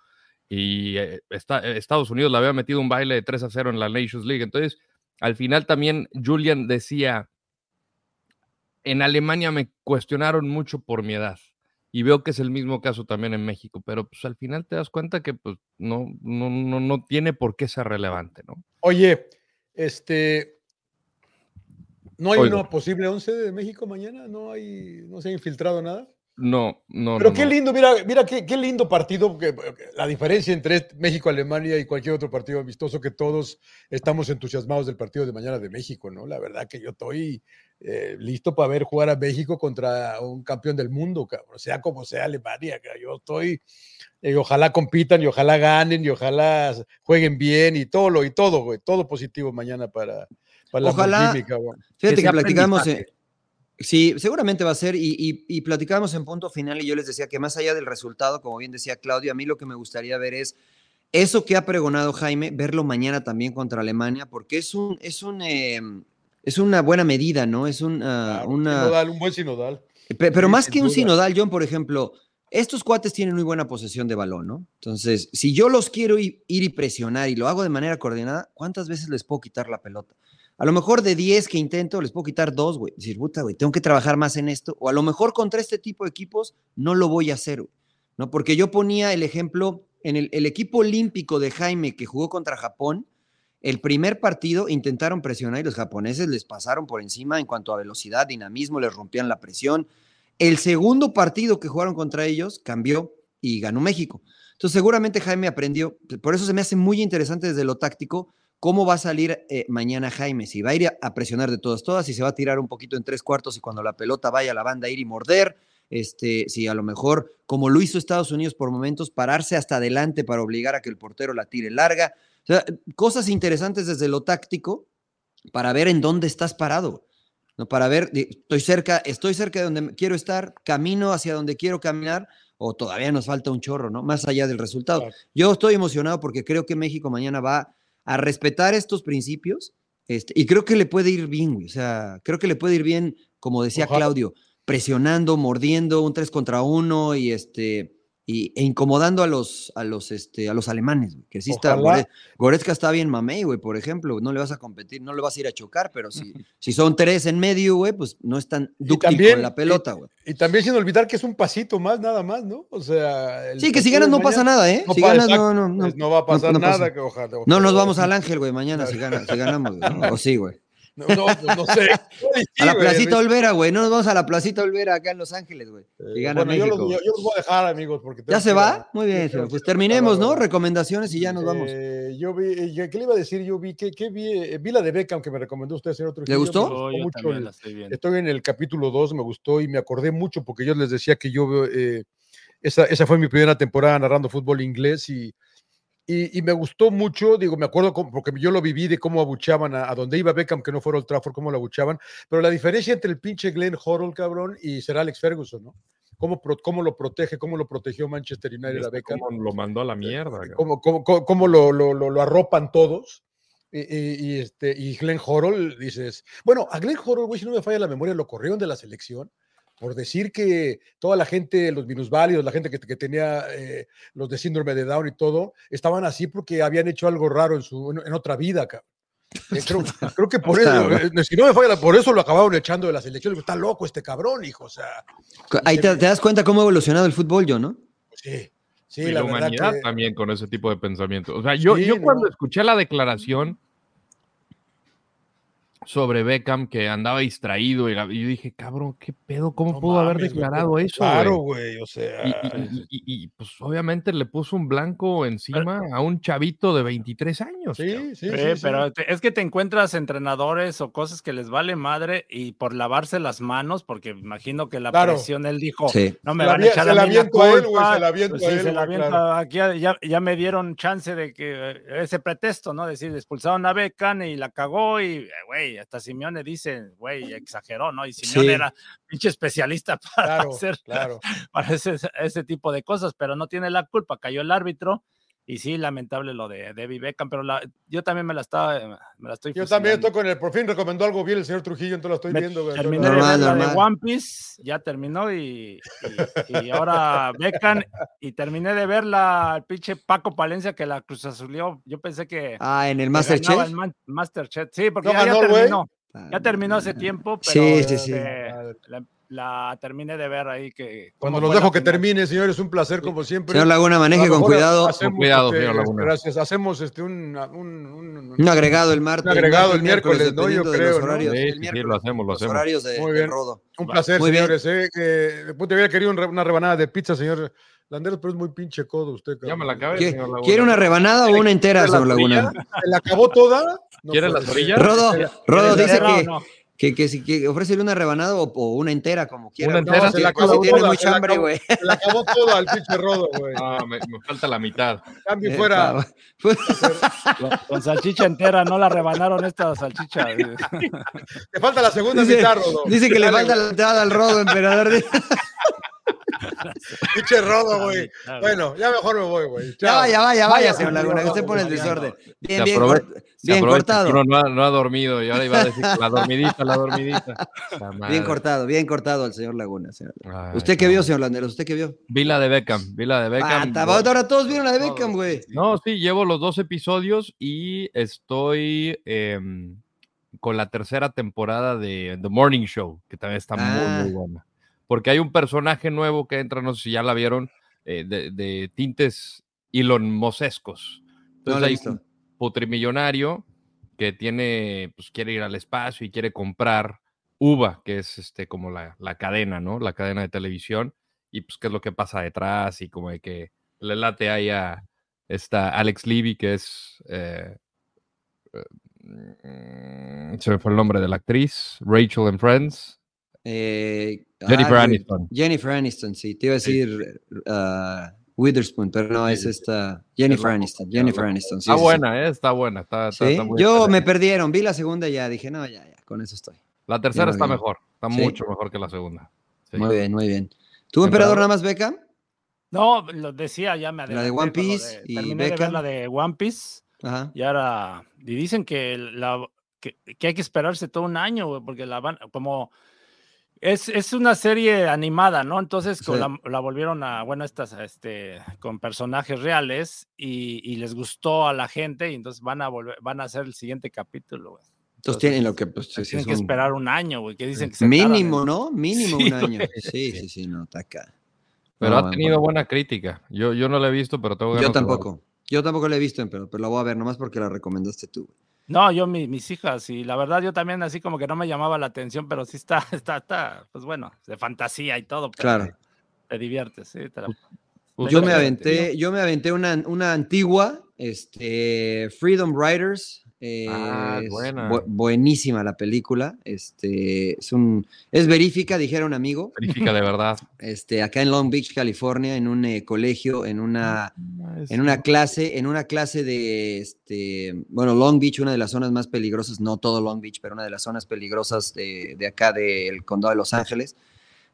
y eh, eh, Estados Unidos le había metido un baile de 3 a 0 en la Nations League. Entonces, al final también Julian decía, en Alemania me cuestionaron mucho por mi edad. Y veo que es el mismo caso también en México, pero pues al final te das cuenta que pues no, no, no, no tiene por qué ser relevante, ¿no? Oye, este. ¿No hay Oigo. una posible 11 de México mañana? ¿No hay, no se ha infiltrado nada? No, no, Pero no, qué no. lindo, mira, mira qué, qué lindo partido, porque porque la diferencia entre este- México, Alemania y cualquier otro partido amistoso, que todos estamos entusiasmados del partido de mañana de México, ¿no? La verdad que yo estoy eh, listo para ver jugar a México contra un campeón del mundo, cabrón, sea como sea Alemania, cabrón. yo estoy, eh, ojalá compitan y ojalá ganen y ojalá jueguen bien y todo y todo, güey, todo positivo mañana para, para la Ojalá- cabrón. Fíjate que, platicamos. eh, sí, seguramente va a ser. Y, y, y platicamos en punto final y yo les decía que más allá del resultado, como bien decía Claudio, a mí lo que me gustaría ver es eso que ha pregonado Jaime, verlo mañana también contra Alemania, porque es un, es un, eh, es una buena medida, ¿no? Es un, ah, Claro, una, sinodal, un buen sinodal. Pe- Pero Sí, más que un duda. sinodal, John, por ejemplo, estos cuates tienen muy buena posesión de balón, ¿no? Entonces, si yo los quiero ir y presionar y lo hago de manera coordinada, ¿cuántas veces les puedo quitar la pelota? A lo mejor de 10 que intento, les puedo quitar dos, güey. Decir, puta, güey, tengo que trabajar más en esto. O a lo mejor contra este tipo de equipos no lo voy a hacer, güey. ¿no? Porque yo ponía el ejemplo en el, el equipo olímpico de Jaime que jugó contra Japón. El primer partido intentaron presionar y los japoneses les pasaron por encima en cuanto a velocidad, dinamismo, les rompían la presión. El segundo partido que jugaron contra ellos cambió y ganó México. Entonces seguramente Jaime aprendió, por eso se me hace muy interesante desde lo táctico cómo va a salir eh, mañana Jaime, si va a ir a, a presionar de todas, todas, si se va a tirar un poquito en tres cuartos y cuando la pelota vaya a la banda ir y morder, este, si a lo mejor, como lo hizo Estados Unidos por momentos, pararse hasta adelante para obligar a que el portero la tire larga. O sea, cosas interesantes desde lo táctico para ver en dónde estás parado. ¿no? Para ver, estoy cerca, estoy cerca de donde quiero estar, camino hacia donde quiero caminar, o todavía nos falta un chorro, ¿no? Más allá del resultado. Yo estoy emocionado porque creo que México mañana va a respetar estos principios este, y creo que le puede ir bien, güey. O sea, creo que le puede ir bien, como decía Ojalá. Claudio, presionando, mordiendo, un 3 contra 1 y este. Y, e incomodando a los, a los, este, a los alemanes, güey, que sí está. Gore- Goretzka está bien mamey, güey, por ejemplo. No le vas a competir, no le vas a ir a chocar, pero si, si son tres en medio, güey, pues no es tan dúctil con la pelota, güey. Y también sin olvidar que es un pasito más, nada más, ¿no? O sea. Sí, que si ganas no pasa nada, ¿eh? No si ganas, no, no, no. pues no va a pasar no pasa. nada. que ojalá- No nos vamos al ángel, güey, mañana si, gana- si ganamos, güey. O sí, güey. No, no, pues no sé. A la placita Olvera, güey. No nos vamos a la placita Olvera acá en Los Ángeles, güey. Si gana Eh, bueno, yo México. los, güey. yo- yo los voy a dejar, amigos, porque ¿Ya se que va? a- Muy bien, yo Pues terminemos, ¿no? Recomendaciones y ya nos vamos. Eh, yo vi, eh, ¿qué le iba a decir? Yo vi, ¿qué, qué vi? Eh, vi la de Beckham que me recomendó usted, señor Trujillo. me gustó? Yo mucho también el- la estoy. Estoy en el capítulo 2, me gustó y me acordé mucho porque yo les decía que yo veo, eh, esa, esa fue mi primera temporada narrando fútbol inglés y, y, y me gustó mucho, digo, me acuerdo porque yo lo viví de cómo abuchaban a, a donde iba Beckham, que no fuera Old Trafford, cómo lo abuchaban, pero la diferencia entre el pinche Glenn Hoddle, cabrón, y Sir Alex Ferguson, ¿no? Cómo, cómo lo protege, cómo lo protegió Manchester United a Este, Beckham cómo lo mandó a la mierda. cómo, cómo- cómo- cómo lo, lo- lo- lo arropan todos. Y, y- y este, y Glenn Horrell, dices, bueno, a Glenn Horrell, güey, si no me falla la memoria, lo corrieron de la selección por decir que toda la gente, los minusválidos, la gente que, que tenía eh, los de síndrome de Down y todo, estaban así porque habían hecho algo raro en, su, en, en otra vida, cabrón. Eh, creo, creo que por eso, eh, si no me falla, la- por eso lo acabaron echando de la selección. Está loco este cabrón, hijo. O sea, Ahí te, te das cuenta cómo ha evolucionado el fútbol, yo, ¿no? sí, sí, y la, la humanidad que- también con ese tipo de pensamiento. O sea, yo, Sí, yo no. cuando escuché la declaración sobre Beckham que andaba distraído y, yo dije, cabrón, ¿qué pedo? ¿Cómo No pudo haber mames, güey, declarado eso? Claro, güey? güey, o sea. Y, y- y- y, pues obviamente le puso un blanco encima a un chavito de 23 años. Sí, sí, Eh, sí, sí. pero es que te encuentras entrenadores o cosas que les vale madre y por lavarse las manos, porque imagino que la Claro. presión él dijo, Sí. no me la van a echar se a la la aviento a él, güey, culpa". se la aviento Pues a sí, él, se la güey, aviento claro. aquí ya, ya, me dieron chance de que eh, ese pretexto, ¿no? Decir, expulsaron a Beckham y la cagó y, eh, güey, hasta Simeone dice, güey, exageró, ¿no? Y Simeone era pinche especialista para hacer claro. para ese, ese tipo de cosas, pero no tiene la culpa, cayó el árbitro y sí, lamentable lo de Debbie Beckham, pero la, yo también me la estaba, me la estoy Yo también estoy con el, por fin recomendó algo bien el señor Trujillo, entonces lo estoy viendo. Terminé de la de One Piece, ya terminó y, y, ahora Beckham, y terminé de ver la el pinche Paco Palencia que la Cruz Azulió. Yo pensé que. Ah, en el Masterchef. El Masterchef, sí, porque ya, ya terminó. Ya terminó hace tiempo, pero sí, sí, sí. la, la terminé de ver ahí que... Cuando los dejo que termine, señores, un placer como siempre. Señor Laguna, maneje con cuidado. con cuidado, este, señor Laguna. Gracias. Hacemos este, un, un, un, agregado el martes. Un agregado el miércoles, ¿no? Yo creo. Horarios, sí, sí, lo hacemos, lo hacemos. horarios de, Muy bien. de rodo. Un placer, Muy señores. Eh, que, puta, hubiera querido una rebanada de pizza, señor Landeros, pero es muy pinche codo usted. Ya me la acabé, ¿Quiere, señor Laguna. ¿Quiere una rebanada o una entera, señor Laguna? ¿Se la acabó toda? No ¿Quiere puede la ser. orilla? Rodo, Rodo ¿Quieres dice que, no? Que, que, si que ofrécele una rebanada o, o una entera, como quiera. Una entera, No, se si- la acabó si tiene toda, mucha hambre, güey. Se la acabó toda al pinche rodo, güey. Ah, me, me falta la mitad. Cambio Eh, fuera. pa- pues, Con, salchicha entera, no la rebanaron esta salchicha. Te falta la segunda Dice- mitad, rodo. Dice que le falta la entrada al rodo, emperador. Pinche rodo, güey. Bueno, ya mejor me voy, güey. Ya vaya, vaya, vaya, señor Laguna, que usted pone el desorden. Bien, bien, bien cortado. Uno no ha, no ha dormido y ahora iba a decir la dormidita, la dormidita. La Bien cortado, bien cortado al señor Laguna. señor. Ay, ¿Usted qué no. vio, señor Landeros? ¿Usted qué vio? Vi la de Beckham, vi la de Ah, Beckham. ta- ahora todos vieron la de Beckham, güey. No, sí, llevo los dos episodios y estoy em, con la tercera temporada de The Morning Show, que también está Ah. muy, muy buena. Porque hay un personaje nuevo que entra, no sé si ya la vieron, eh, de, de tintes Elon Mosescos. No Entonces la he putrimillonario que tiene, pues quiere ir al espacio y quiere comprar UVA, que es este como la, la cadena, ¿no? La cadena de televisión. Y pues qué es lo que pasa detrás y como de que le late ahí a esta Alex Levy, que es... eh, eh, se me fue el nombre de la actriz, Rachel and Friends. Eh, Jennifer ah, Aniston. Jennifer Aniston, sí. Te iba a decir Witherspoon, pero no, es esta. Jennifer Aniston. está Jennifer loco. Aniston. sí, está sí, sí. buena, ¿eh? Está buena. Está, está- Sí, está muy Yo me perdieron, vi la segunda y ya dije, no, ya, ya, con eso estoy. La tercera muy está bien. mejor. Está Sí. mucho mejor que la segunda. Sí. Muy bien, muy bien. ¿Tú, emperador, nada más beca? No, lo decía, ya me La de adelanté One Piece y terminé de ver Beckham. la de One Piece Ajá. y ahora, y dicen que, la, que, que hay que esperarse todo un año, güey, porque la van, como, es, es una serie animada, ¿no? Entonces con Sí. la, la volvieron a, bueno, estas, este, con personajes reales y, y les gustó a la gente y entonces van a volver, van a hacer el siguiente capítulo, güey. Entonces tienen lo que, pues, Tienen es que un- esperar un año, güey, que dicen que se Mínimo, ¿no? Mínimo Sí, un año. güey. Sí, sí, sí, no, está acá. Pero No, ha bueno, tenido bueno. buena crítica. Yo, yo no la he visto, pero tengo ganas Yo de tampoco. Yo tampoco la he visto, pero, pero la voy a ver nomás porque la recomendaste tú. güey. No, yo mi- mis hijas, y la verdad yo también así como que no me llamaba la atención, pero sí está, está, está, pues bueno, de fantasía y todo, pero Claro. te, te diviertes, sí. te la- Pues, Yo me aventé, yo me aventé una, una antigua, este, Freedom Riders. Eh, Ah, es buena. bu- buenísima la película. Este, es un, es verífica, dijera un amigo. Verifica de verdad. Este, acá en Long Beach, California, en un eh, colegio, en una, Es- en una clase, en una clase de, este, bueno, Long Beach, una de las zonas más peligrosas, no todo Long Beach, pero una de las zonas peligrosas de, de acá del condado de Los Ángeles.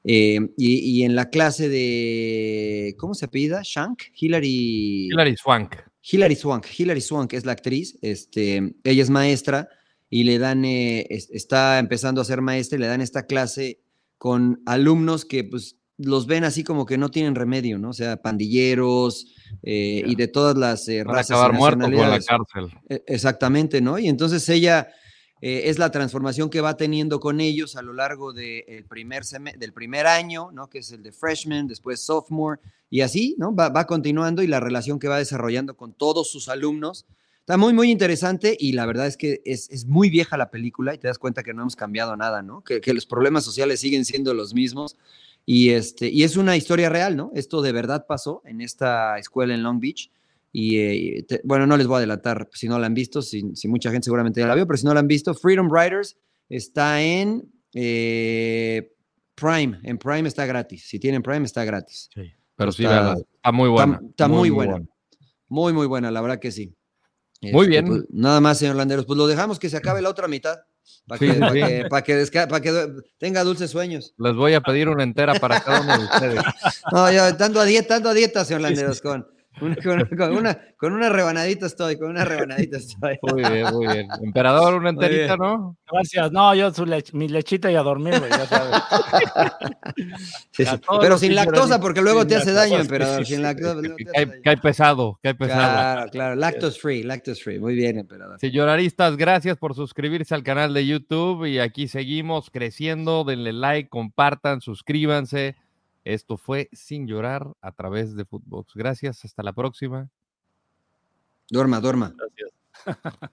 Eh, y, y en la clase de, ¿cómo se apellida? Shank, Hillary. Hilary Swank. Hilary Swank. Hilary Swank es la actriz. Este, ella es maestra y le dan, eh, es- está empezando a ser maestra y le dan esta clase con alumnos que pues los ven así como que no tienen remedio, ¿no? O sea, pandilleros eh, y de todas las eh, razas y acabar muertos o en la cárcel. E- Exactamente, ¿no? Y entonces ella eh, es la transformación que va teniendo con ellos a lo largo de el primer del primer año, ¿no? Que es el de freshman, después sophomore, y así, ¿no? Va, continuando y la relación que va desarrollando con todos sus alumnos. Está muy, muy interesante y la verdad es que es, es muy vieja la película y te das cuenta que no hemos cambiado nada, ¿no? Que, los problemas sociales siguen siendo los mismos. Y, este, y es una historia real, ¿no? Esto de verdad pasó en esta escuela en Long Beach. Y eh, bueno, no les voy a adelantar si no la han visto, si, si mucha gente seguramente ya la vio, pero si no la han visto, Freedom Riders está en eh, Prime. En Prime está gratis. Si tienen Prime, está gratis. Pero sí, Está- está muy buena. está muy buena. Muy, muy buena, la verdad que sí. Muy Este, bien. pues, nada más, señor Landeros. Pues lo dejamos que se acabe la otra mitad. Para Sí, que, sí, pa' que- pa' que pa' que tenga dulces sueños. Les voy a pedir una entera para cada uno de ustedes. No, yo dando a dieta, dando a dieta, señor Landeros, con, una- con, con una, con una rebanadita estoy, con una rebanadita estoy. Muy bien, muy bien. Emperador, una enterita. ¿no? Gracias. No, yo su lech- mi lechita y a dormir, güey, ya sabes. Sí, sí. Pero sin lactosa, porque luego sin te hace lactosa, daño, emperador. sí, Sin lactosa. Cae, cae pesado, cae pesado. Claro, claro. Lactose free, lactose free. Muy bien, emperador. Señoraristas, gracias por suscribirse al canal de YouTube y aquí seguimos creciendo. Denle like, compartan, suscríbanse. Esto fue Sin Llorar a través de Footbox. Gracias, hasta la próxima. Duerma, duerma. Gracias.